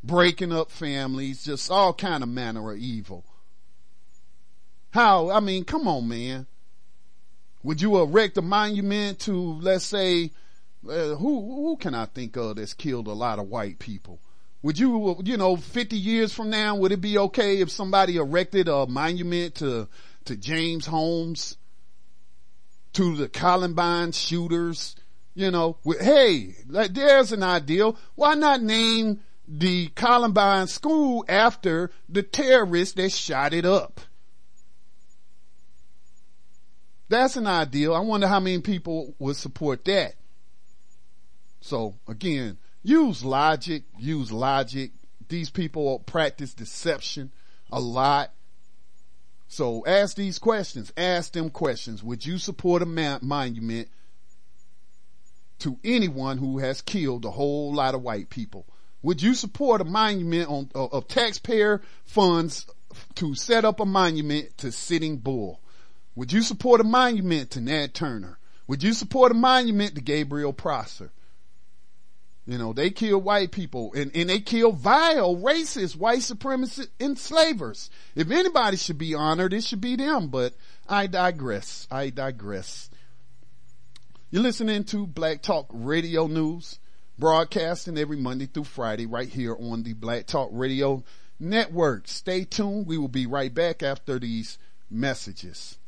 breaking up families, just all kind of manner of evil. How, I mean, come on, man. Would you erect a monument to, let's say, uh, who, who can I think of that's killed a lot of white people? Would you, you know, 50 years from now, would it be okay if somebody erected a monument to, to James Holmes, to the Columbine shooters, you know, with, hey, like, there's an ideal. Why not name the Columbine school after the terrorist that shot it up? That's an ideal. I wonder how many people would support that. So again, use logic, use logic. These people practice deception a lot. So ask these questions. Ask them questions. Would you support a ma- monument to anyone who has killed a whole lot of white people? Would you support a monument on, of, of taxpayer funds to set up a monument to Sitting Bull? Would you support a monument to Nat Turner? Would you support a monument to Gabriel Prosser? You know, they kill white people and, and they kill vile, racist, white supremacist enslavers. If anybody should be honored, it should be them, but I digress. I digress. You're listening to Black Talk Radio News, broadcasting every Monday through Friday right here on the Black Talk Radio Network. Stay tuned. We will be right back after these messages.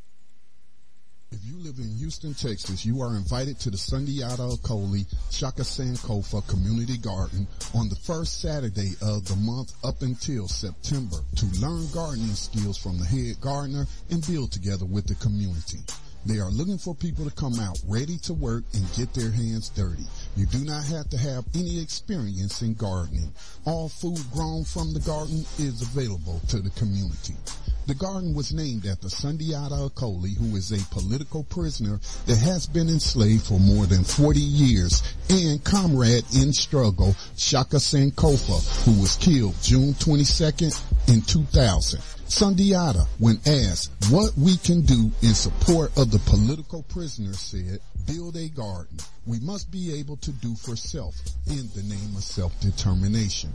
If you live in Houston, Texas, you are invited to the Sundiata Acoli Shaka Sankofa Community Garden on the first Saturday of the month up until September to learn gardening skills from the head gardener and build together with the community. They are looking for people to come out ready to work and get their hands dirty. You do not have to have any experience in gardening. All food grown from the garden is available to the community. The garden was named after Sundiata Acoli, who is a political prisoner that has been enslaved for more than 40 years, and comrade in struggle, Shaka Sankofa, who was killed June 22nd in 2000. Sundiata, when asked what we can do in support of the political prisoner, said, build a garden. We must be able to do for self in the name of self-determination.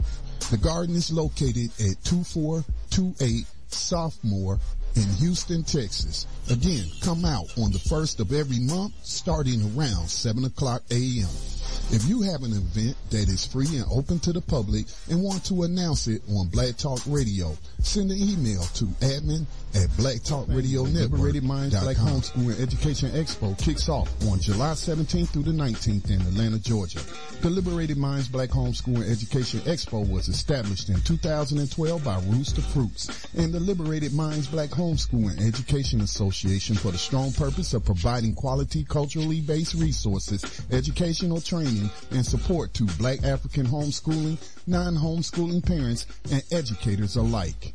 The garden is located at 2428 Southmore in Houston, Texas. Again, come out on the first of every month starting around 7 o'clock a.m. If you have an event that is free and open to the public and want to announce it on Black Talk Radio, send an email to admin at Black Talk Radio Network. Liberated Minds Black Homeschooling Education Expo kicks off on July 17th through the 19th in Atlanta, Georgia. The Liberated Minds Black Homeschooling Education Expo was established in 2012 by Rooster Fruits and the Liberated Minds Black Homeschooling Education Association for the strong purpose of providing quality culturally based resources, educational training, and support to black African homeschooling, non-homeschooling parents, and educators alike.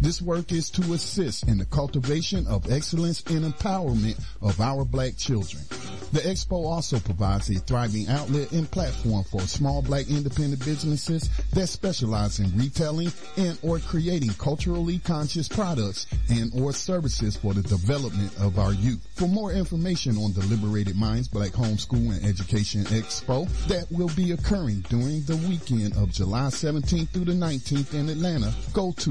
This work is to assist in the cultivation of excellence and empowerment of our black children. The expo also provides a thriving outlet and platform for small black independent businesses that specialize in retailing and or creating culturally conscious products and or services for the development of our youth. For more information on the Liberated Minds Black Homeschool and Education Expo that will be occurring during the weekend of July 17th through the 19th in Atlanta, go to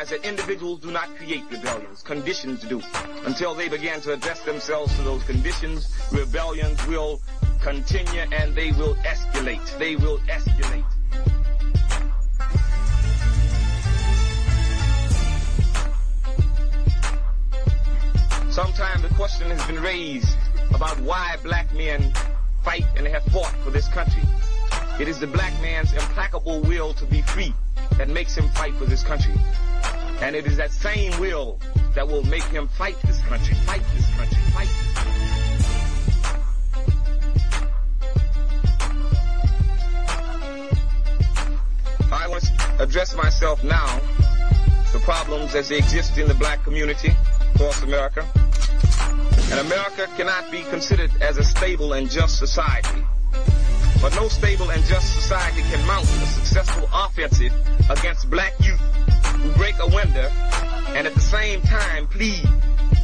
recognize that individuals do not create rebellions, conditions do. Until they begin to address themselves to those conditions, rebellions will continue and they will escalate. They will escalate. Sometimes the question has been raised about why black men fight and have fought for this country. It is the black man's implacable will to be free that makes him fight for this country. And it is that same will that will make him fight this country, fight this country, fight this country. I want to address myself now to problems as they exist in the black community across America. And America cannot be considered as a stable and just society. But no stable and just society can mount a successful offensive against black youth who break a window and at the same time plead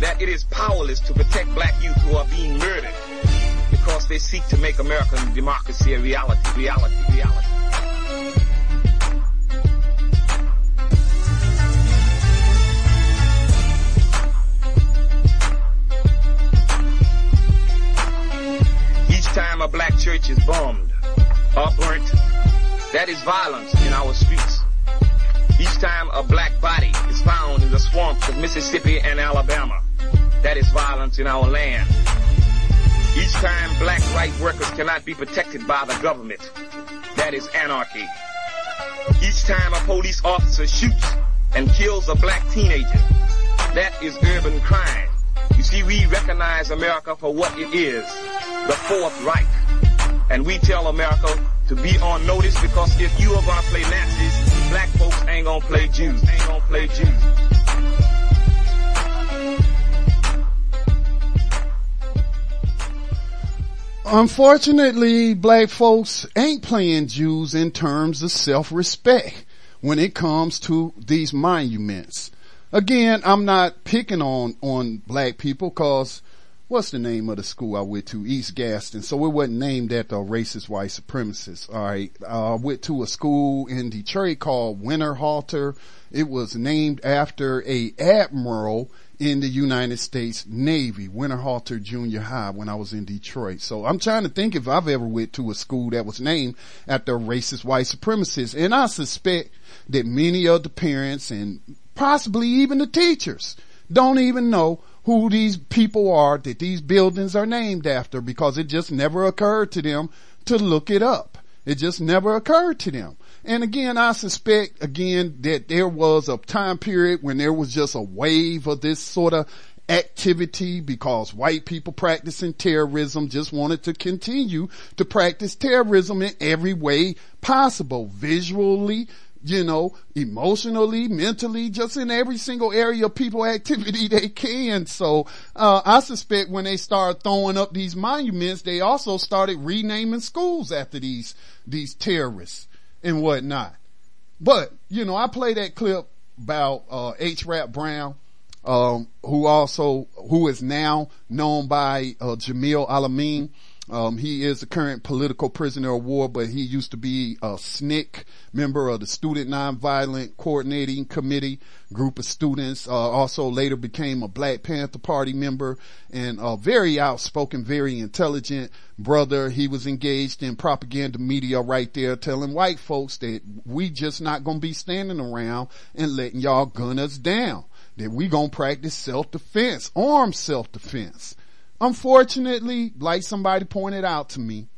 that it is powerless to protect black youth who are being murdered because they seek to make American democracy a reality, reality, reality. Church is bombed or burnt, that is violence in our streets. Each time a black body is found in the swamps of Mississippi and Alabama, that is violence in our land. Each time black right workers cannot be protected by the government, that is anarchy. Each time a police officer shoots and kills a black teenager, that is urban crime. You see, we recognize America for what it is, the Fourth Reich. And we tell America to be on notice because if you are gonna play Nazis, black folks ain't gonna play Jews, ain't gonna play Jews. Unfortunately, black folks ain't playing Jews in terms of self-respect when it comes to these monuments. Again, I'm not picking on, on black people cause what's the name of the school I went to? East Gaston. So it wasn't named after a racist white supremacist. All right. Uh, I went to a school in Detroit called Winterhalter. It was named after a admiral in the United States Navy, Winterhalter Junior High when I was in Detroit. So I'm trying to think if I've ever went to a school that was named after a racist white supremacist. And I suspect that many of the parents and possibly even the teachers don't even know who these people are that these buildings are named after because it just never occurred to them to look it up. It just never occurred to them. And again, I suspect again that there was a time period when there was just a wave of this sort of activity because white people practicing terrorism just wanted to continue to practice terrorism in every way possible, visually, you know, emotionally, mentally, just in every single area of people activity they can. So, uh, I suspect when they started throwing up these monuments, they also started renaming schools after these, these terrorists and whatnot. But, you know, I play that clip about, uh, H. Rap Brown, um, who also, who is now known by, uh, Jamil Al-Amin. Um, he is a current political prisoner of war, but he used to be a SNCC member of the Student Nonviolent Coordinating Committee group of students. Uh, also later became a Black Panther Party member and a very outspoken, very intelligent brother. He was engaged in propaganda media right there, telling white folks that we just not gonna be standing around and letting y'all gun us down. That we gonna practice self-defense, armed self-defense. Unfortunately, like somebody pointed out to me,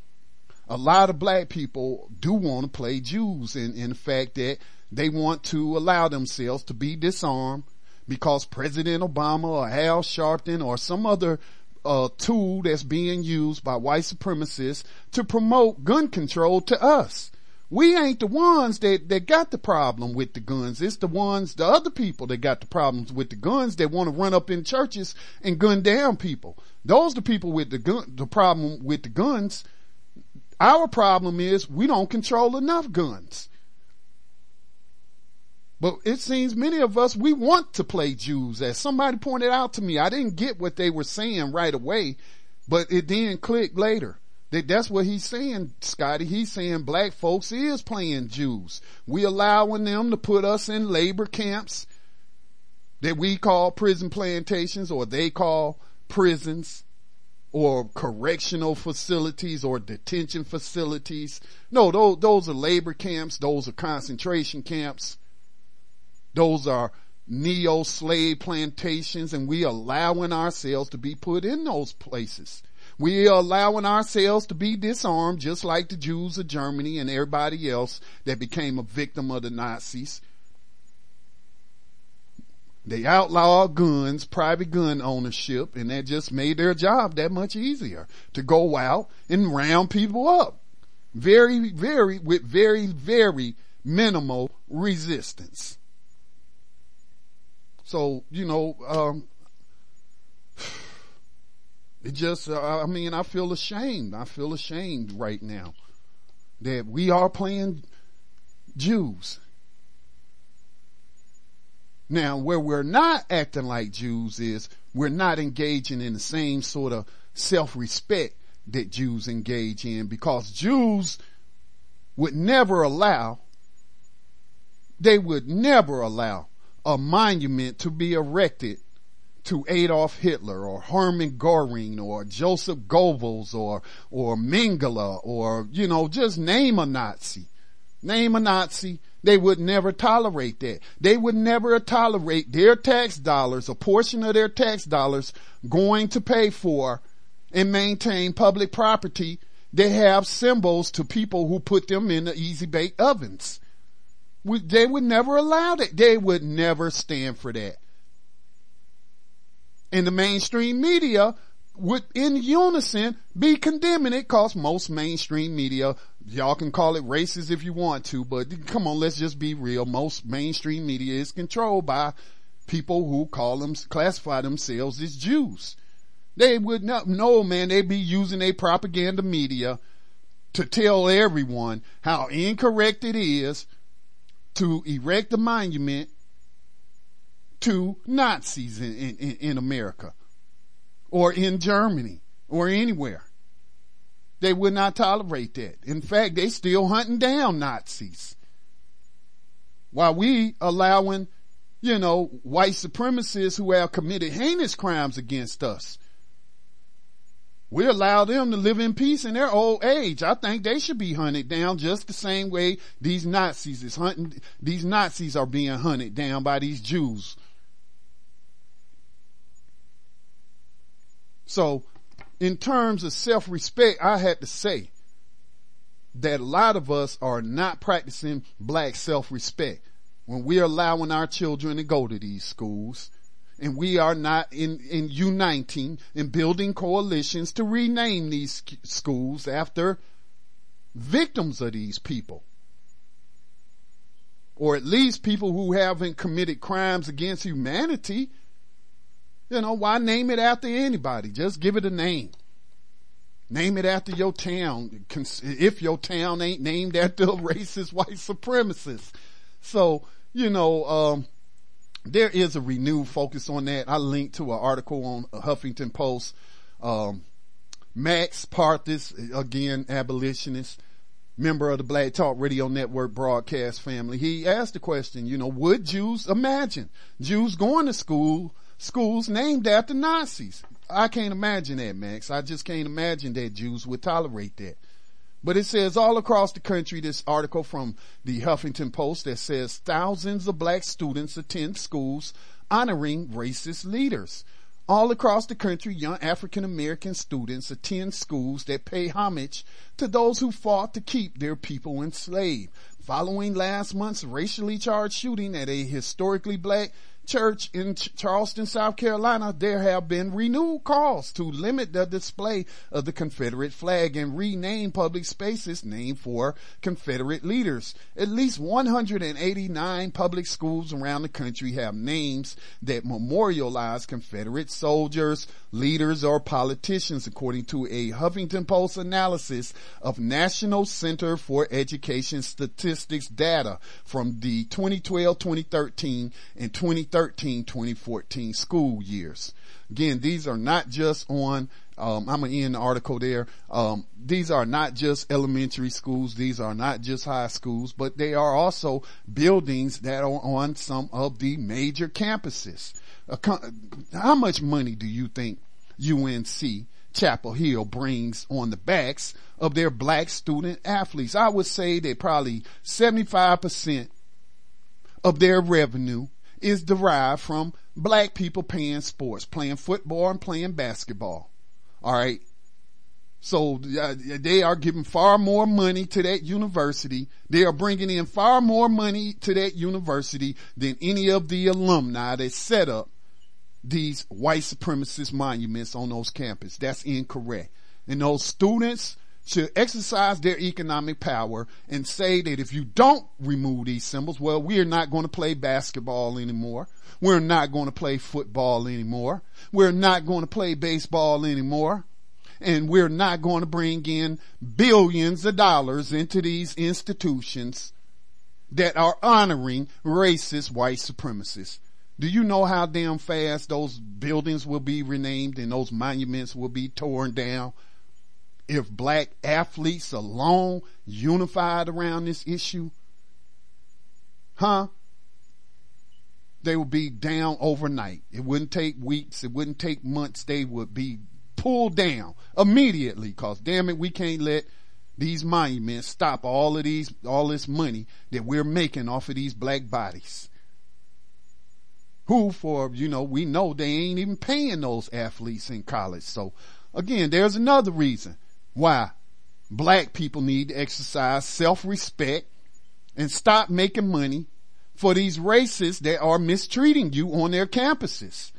a lot of black people do want to play Jews in, in the fact that they want to allow themselves to be disarmed because President Obama or Al Sharpton or some other uh, tool that's being used by white supremacists to promote gun control to us. We ain't the ones that, that got the problem with the guns. It's the ones, the other people that got the problems with the guns that want to run up in churches and gun down people. Those the people with the gun, the problem with the guns. Our problem is we don't control enough guns. But it seems many of us, we want to play Jews. As somebody pointed out to me, I didn't get what they were saying right away, but it then clicked later. That that's what he's saying, Scotty. He's saying black folks is playing Jews. We allowing them to put us in labor camps that we call prison plantations or they call prisons or correctional facilities or detention facilities. No, those, those are labor camps. Those are concentration camps. Those are neo slave plantations and we allowing ourselves to be put in those places. We are allowing ourselves to be disarmed just like the Jews of Germany and everybody else that became a victim of the Nazis. They outlawed guns, private gun ownership, and that just made their job that much easier to go out and round people up. Very, very, with very, very minimal resistance. So, you know, um, it just, uh, I mean, I feel ashamed. I feel ashamed right now that we are playing Jews. Now, where we're not acting like Jews is we're not engaging in the same sort of self-respect that Jews engage in because Jews would never allow, they would never allow a monument to be erected to Adolf Hitler or Hermann Goring or Joseph Goebbels or, or Mengele or, you know, just name a Nazi. Name a Nazi. They would never tolerate that. They would never tolerate their tax dollars, a portion of their tax dollars going to pay for and maintain public property they have symbols to people who put them in the easy bake ovens. We, they would never allow that. They would never stand for that. And the mainstream media would in unison be condemning it cause most mainstream media, y'all can call it racist if you want to, but come on, let's just be real. Most mainstream media is controlled by people who call them, classify themselves as Jews. They would not, no man, they'd be using a propaganda media to tell everyone how incorrect it is to erect a monument to Nazis in, in, in America or in Germany or anywhere. They would not tolerate that. In fact, they still hunting down Nazis. While we allowing, you know, white supremacists who have committed heinous crimes against us. We allow them to live in peace in their old age. I think they should be hunted down just the same way these Nazis is hunting, these Nazis are being hunted down by these Jews So in terms of self-respect, I had to say that a lot of us are not practicing black self-respect when we're allowing our children to go to these schools and we are not in, in uniting and building coalitions to rename these schools after victims of these people. Or at least people who haven't committed crimes against humanity you know, why name it after anybody? Just give it a name. Name it after your town. If your town ain't named after a racist white supremacist. So, you know, um, there is a renewed focus on that. I linked to an article on Huffington Post. Um, Max Parthas, again, abolitionist, member of the Black Talk Radio Network broadcast family. He asked the question, you know, would Jews imagine Jews going to school schools named after Nazis. I can't imagine that, Max. I just can't imagine that Jews would tolerate that. But it says all across the country, this article from the Huffington Post that says thousands of black students attend schools honoring racist leaders. All across the country, young African American students attend schools that pay homage to those who fought to keep their people enslaved. Following last month's racially charged shooting at a historically black church in Ch- Charleston, South Carolina, there have been renewed calls to limit the display of the Confederate flag and rename public spaces named for Confederate leaders. At least 189 public schools around the country have names that memorialize Confederate soldiers, leaders, or politicians, according to a Huffington Post analysis of National Center for Education Statistics data from the 2012-2013 and 2013-2014 school years. Again, these are not just on um, I'm gonna end the article there. Um, these are not just elementary schools. These are not just high schools, but they are also buildings that are on some of the major campuses. How much money do you think UNC Chapel Hill brings on the backs of their black student athletes? I would say that probably 75% of their revenue is derived from black people playing sports, playing football and playing basketball. All right. So uh, they are giving far more money to that university. They are bringing in far more money to that university than any of the alumni that set up these white supremacist monuments on those campuses. That's incorrect. And those students should exercise their economic power and say that if you don't remove these symbols, well, we are not going to play basketball anymore. We're not going to play football anymore. We're not going to play baseball anymore. And we're not going to bring in billions of dollars into these institutions that are honoring racist white supremacists. Do you know how damn fast those buildings will be renamed and those monuments will be torn down? If black athletes alone unified around this issue, huh? They would be down overnight. It wouldn't take weeks. It wouldn't take months. They would be pulled down immediately. Cause damn it, we can't let these monuments stop all of these, all this money that we're making off of these black bodies who for, you know, we know they ain't even paying those athletes in college. So again, there's another reason why black people need to exercise self-respect and stop making money for these racists that are mistreating you on their campuses.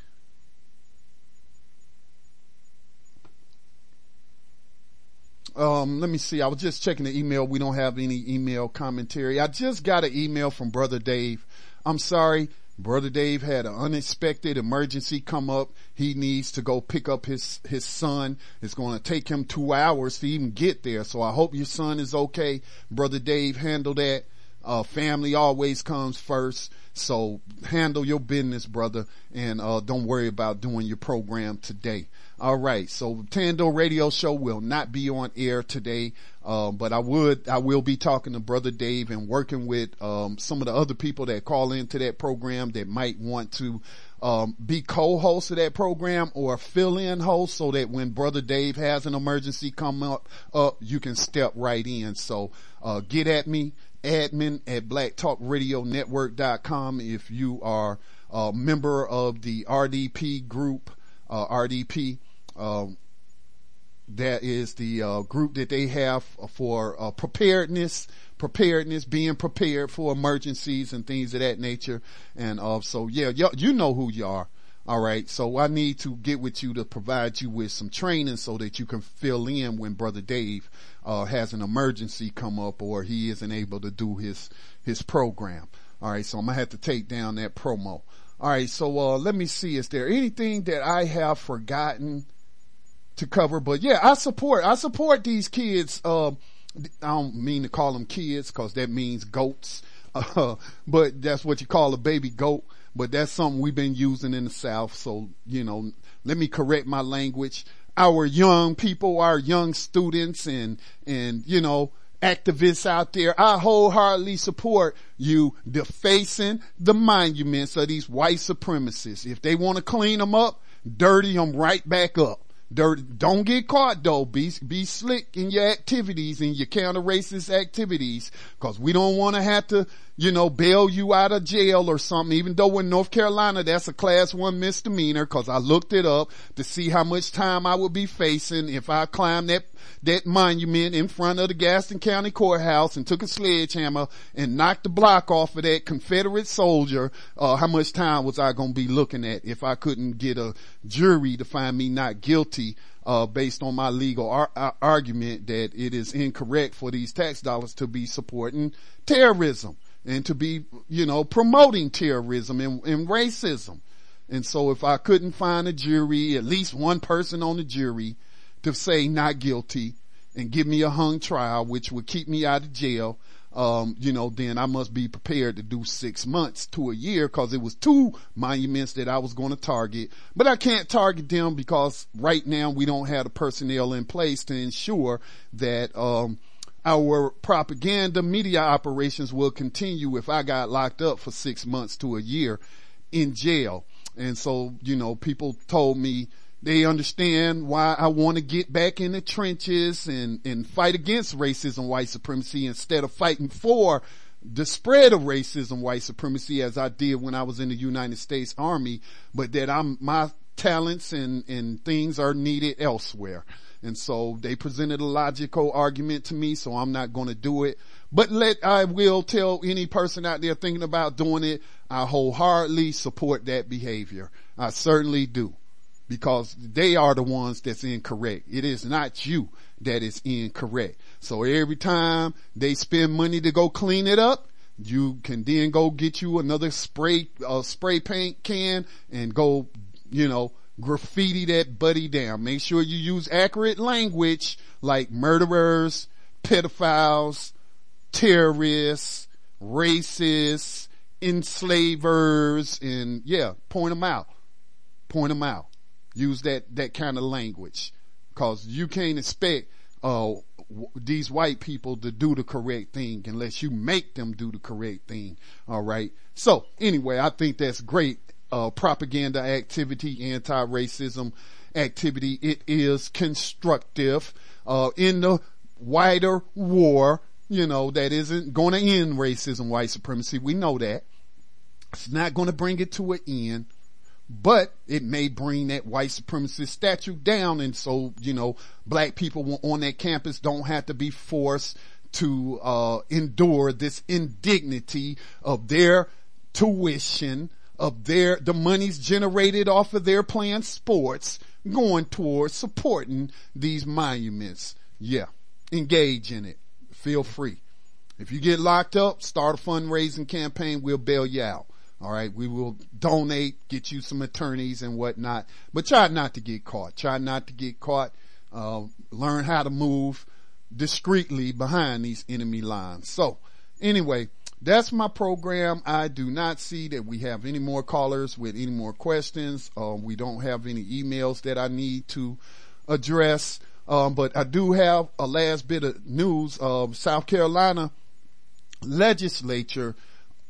Um, let me see. I was just checking the email. We don't have any email commentary. I just got an email from Brother Dave. I'm sorry. Brother Dave had an unexpected emergency come up. He needs to go pick up his, his son. It's going to take him two hours to even get there. So I hope your son is okay. Brother Dave, handle that. Uh, family always comes first. So handle your business, brother, and uh, don't worry about doing your program today. All right. So Tando Radio Show will not be on air today, um, but I would, I will be talking to Brother Dave and working with um, some of the other people that call into that program that might want to um, be co-host of that program or fill-in host so that when Brother Dave has an emergency come up, up you can step right in. So uh, get at me admin at blacktalkradionetwork.com if you are a member of the RDP group, uh, RDP, um, that is the uh, group that they have for uh, preparedness, preparedness, being prepared for emergencies and things of that nature. And uh, so, yeah, y- you know who you are. All right. So I need to get with you to provide you with some training so that you can fill in when Brother Dave uh, has an emergency come up or he isn't able to do his his program. All right. So I'm gonna have to take down that promo. All right. So uh, let me see. Is there anything that I have forgotten to cover? But yeah, I support I support these kids. Uh, I don't mean to call them kids because that means goats. Uh, but that's what you call a baby goat but that's something we've been using in the South. So, you know, let me correct my language. Our young people, our young students and, and, you know, activists out there, I wholeheartedly support you defacing the monuments of these white supremacists. If they want to clean them up, dirty them right back up. Don't get caught though. Be, be slick in your activities and your counter racist activities. Cause we don't want to have to, you know, bail you out of jail or something, even though in North Carolina that's a class one misdemeanor cause I looked it up to see how much time I would be facing if I climbed that, that monument in front of the Gaston County Courthouse and took a sledgehammer and knocked the block off of that Confederate soldier, uh, how much time was I going to be looking at if I couldn't get a jury to find me not guilty uh, based on my legal ar- ar- argument that it is incorrect for these tax dollars to be supporting terrorism and to be, you know, promoting terrorism and, and racism. And so if I couldn't find a jury, at least one person on the jury to say not guilty and give me a hung trial, which would keep me out of jail, um, you know, then I must be prepared to do six months to a year because it was two monuments that I was going to target. But I can't target them because right now we don't have the personnel in place to ensure that, um, our propaganda media operations will continue if I got locked up for six months to a year in jail. And so, you know, people told me, they understand why I want to get back in the trenches and, and fight against racism, white supremacy instead of fighting for the spread of racism, white supremacy as I did when I was in the United States Army, but that I'm, my talents and, and things are needed elsewhere. And so they presented a logical argument to me, so I'm not going to do it. But let, I will tell any person out there thinking about doing it, I wholeheartedly support that behavior. I certainly do because they are the ones that's incorrect. It is not you that is incorrect. So every time they spend money to go clean it up, you can then go get you another spray, uh, spray paint can and go, you know, graffiti that buddy down. Make sure you use accurate language like murderers, pedophiles, terrorists, racists, enslavers, and yeah, point them out. Point them out use that, that kind of language. Cause you can't expect, uh, these white people to do the correct thing unless you make them do the correct thing. All right. So anyway, I think that's great, uh, propaganda activity, anti-racism activity. It is constructive, uh, in the wider war, you know, that isn't going to end racism, white supremacy. We know that. It's not going to bring it to an end but it may bring that white supremacist statue down. And so, you know, black people on that campus don't have to be forced to, uh, endure this indignity of their tuition, of their, the monies generated off of their playing sports going towards supporting these monuments. Yeah. Engage in it. Feel free. If you get locked up, start a fundraising campaign. We'll bail you out. All right. We will donate, get you some attorneys and whatnot, but try not to get caught. Try not to get caught. Uh, learn how to move discreetly behind these enemy lines. So anyway, that's my program. I do not see that we have any more callers with any more questions. Uh, we don't have any emails that I need to address. Um, but I do have a last bit of news. Uh, South Carolina legislature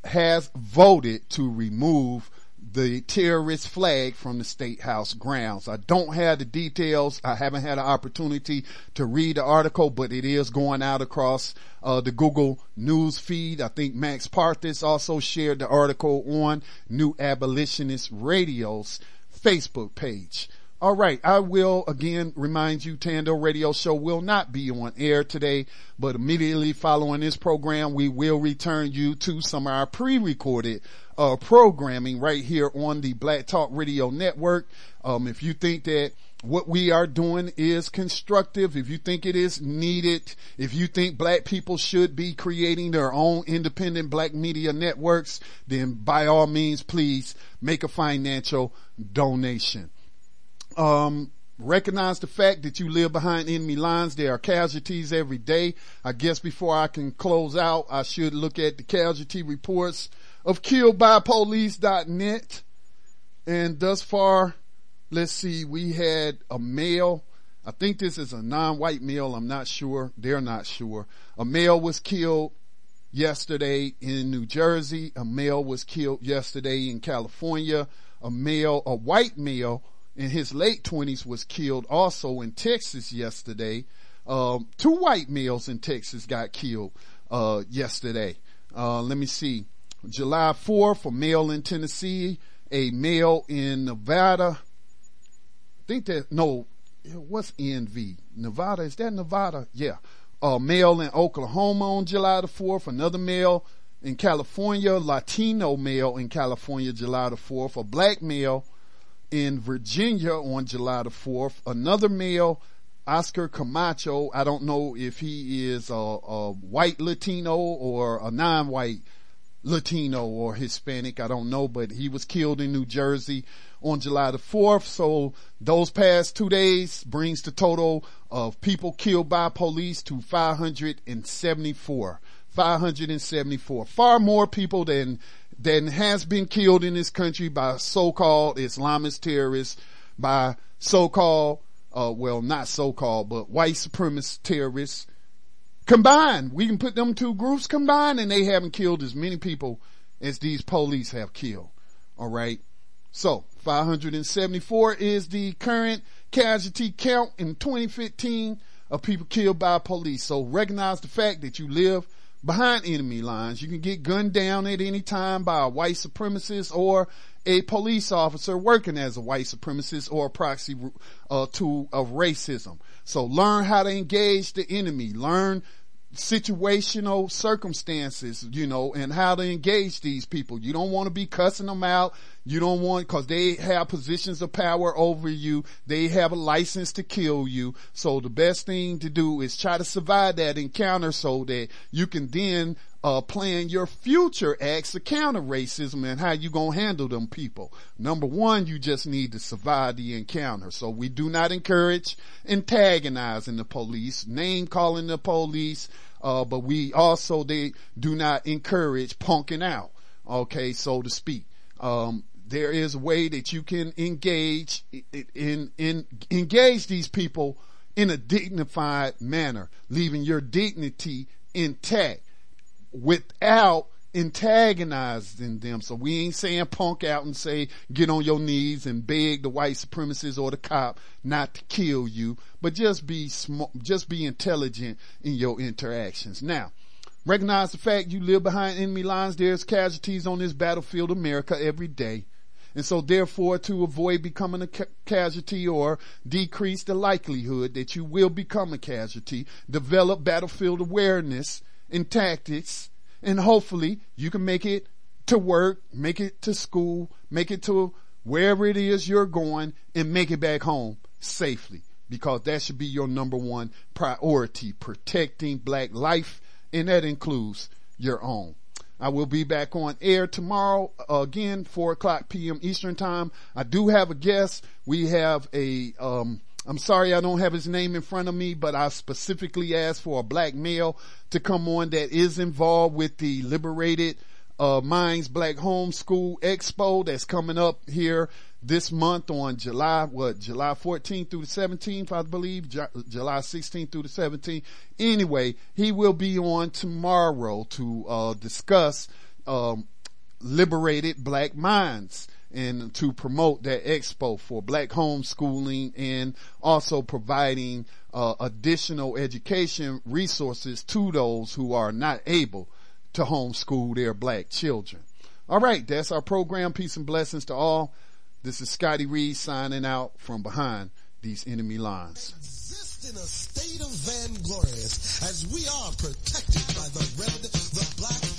has voted to remove the terrorist flag from the state house grounds. I don't have the details. I haven't had an opportunity to read the article, but it is going out across uh, the Google news feed. I think Max Parthas also shared the article on New Abolitionist Radio's Facebook page. All right. I will again remind you, Tando Radio Show will not be on air today, but immediately following this program, we will return you to some of our pre-recorded uh, programming right here on the Black Talk Radio Network. Um, if you think that what we are doing is constructive, if you think it is needed, if you think black people should be creating their own independent black media networks, then by all means, please make a financial donation um, recognize the fact that you live behind enemy lines. There are casualties every day. I guess before I can close out, I should look at the casualty reports of killedbypolice.net. And thus far, let's see, we had a male. I think this is a non-white male. I'm not sure. They're not sure. A male was killed yesterday in New Jersey. A male was killed yesterday in California. A male, a white male in his late twenties was killed also in Texas yesterday. Um, two white males in Texas got killed, uh, yesterday. Uh, let me see. July 4th, a male in Tennessee, a male in Nevada. I think that, no, what's NV? Nevada, is that Nevada? Yeah. A male in Oklahoma on July the 4th, another male in California, Latino male in California, July the 4th, a black male in Virginia on July the 4th. Another male, Oscar Camacho. I don't know if he is a, a white Latino or a non-white Latino or Hispanic. I don't know, but he was killed in New Jersey on July the 4th. So those past two days brings the total of people killed by police to 574. 574. Far more people than that has been killed in this country by so-called Islamist terrorists, by so-called, uh, well, not so-called, but white supremacist terrorists combined. We can put them two groups combined and they haven't killed as many people as these police have killed. All right. So 574 is the current casualty count in 2015 of people killed by police. So recognize the fact that you live behind enemy lines. You can get gunned down at any time by a white supremacist or a police officer working as a white supremacist or a proxy uh, tool of racism. So learn how to engage the enemy. Learn situational circumstances, you know, and how to engage these people. You don't want to be cussing them out. You don't want, cause they have positions of power over you. They have a license to kill you. So the best thing to do is try to survive that encounter so that you can then uh, plan your future acts to counter racism and how you gonna handle them people. Number one, you just need to survive the encounter. So we do not encourage antagonizing the police, name calling the police, uh, but we also, they do not encourage punking out, okay, so to speak. Um, there is a way that you can engage in, in, engage these people in a dignified manner, leaving your dignity intact without antagonizing them. So we ain't saying punk out and say get on your knees and beg the white supremacists or the cop not to kill you, but just be smart, just be intelligent in your interactions. Now, recognize the fact you live behind enemy lines. There's casualties on this battlefield, America, every day. And so therefore to avoid becoming a ca- casualty or decrease the likelihood that you will become a casualty, develop battlefield awareness and tactics and hopefully you can make it to work, make it to school, make it to wherever it is you're going and make it back home safely because that should be your number one priority, protecting black life and that includes your own. I will be back on air tomorrow again, four o'clock p.m. Eastern time. I do have a guest. We have a, um, I'm sorry I don't have his name in front of me, but I specifically asked for a black male to come on that is involved with the Liberated uh, Minds Black Homeschool Expo that's coming up here this month on July, what, July 14th through the 17th, I believe, July 16th through the 17th. Anyway, he will be on tomorrow to, uh, discuss, um, liberated black minds and to promote that expo for black homeschooling and also providing uh, additional education resources to those who are not able to homeschool their black children. All right, that's our program. Peace and blessings to all. This is Scotty Reed signing out from behind these enemy lines. Exist in a state of vainglorious as we are protected by the red, the black,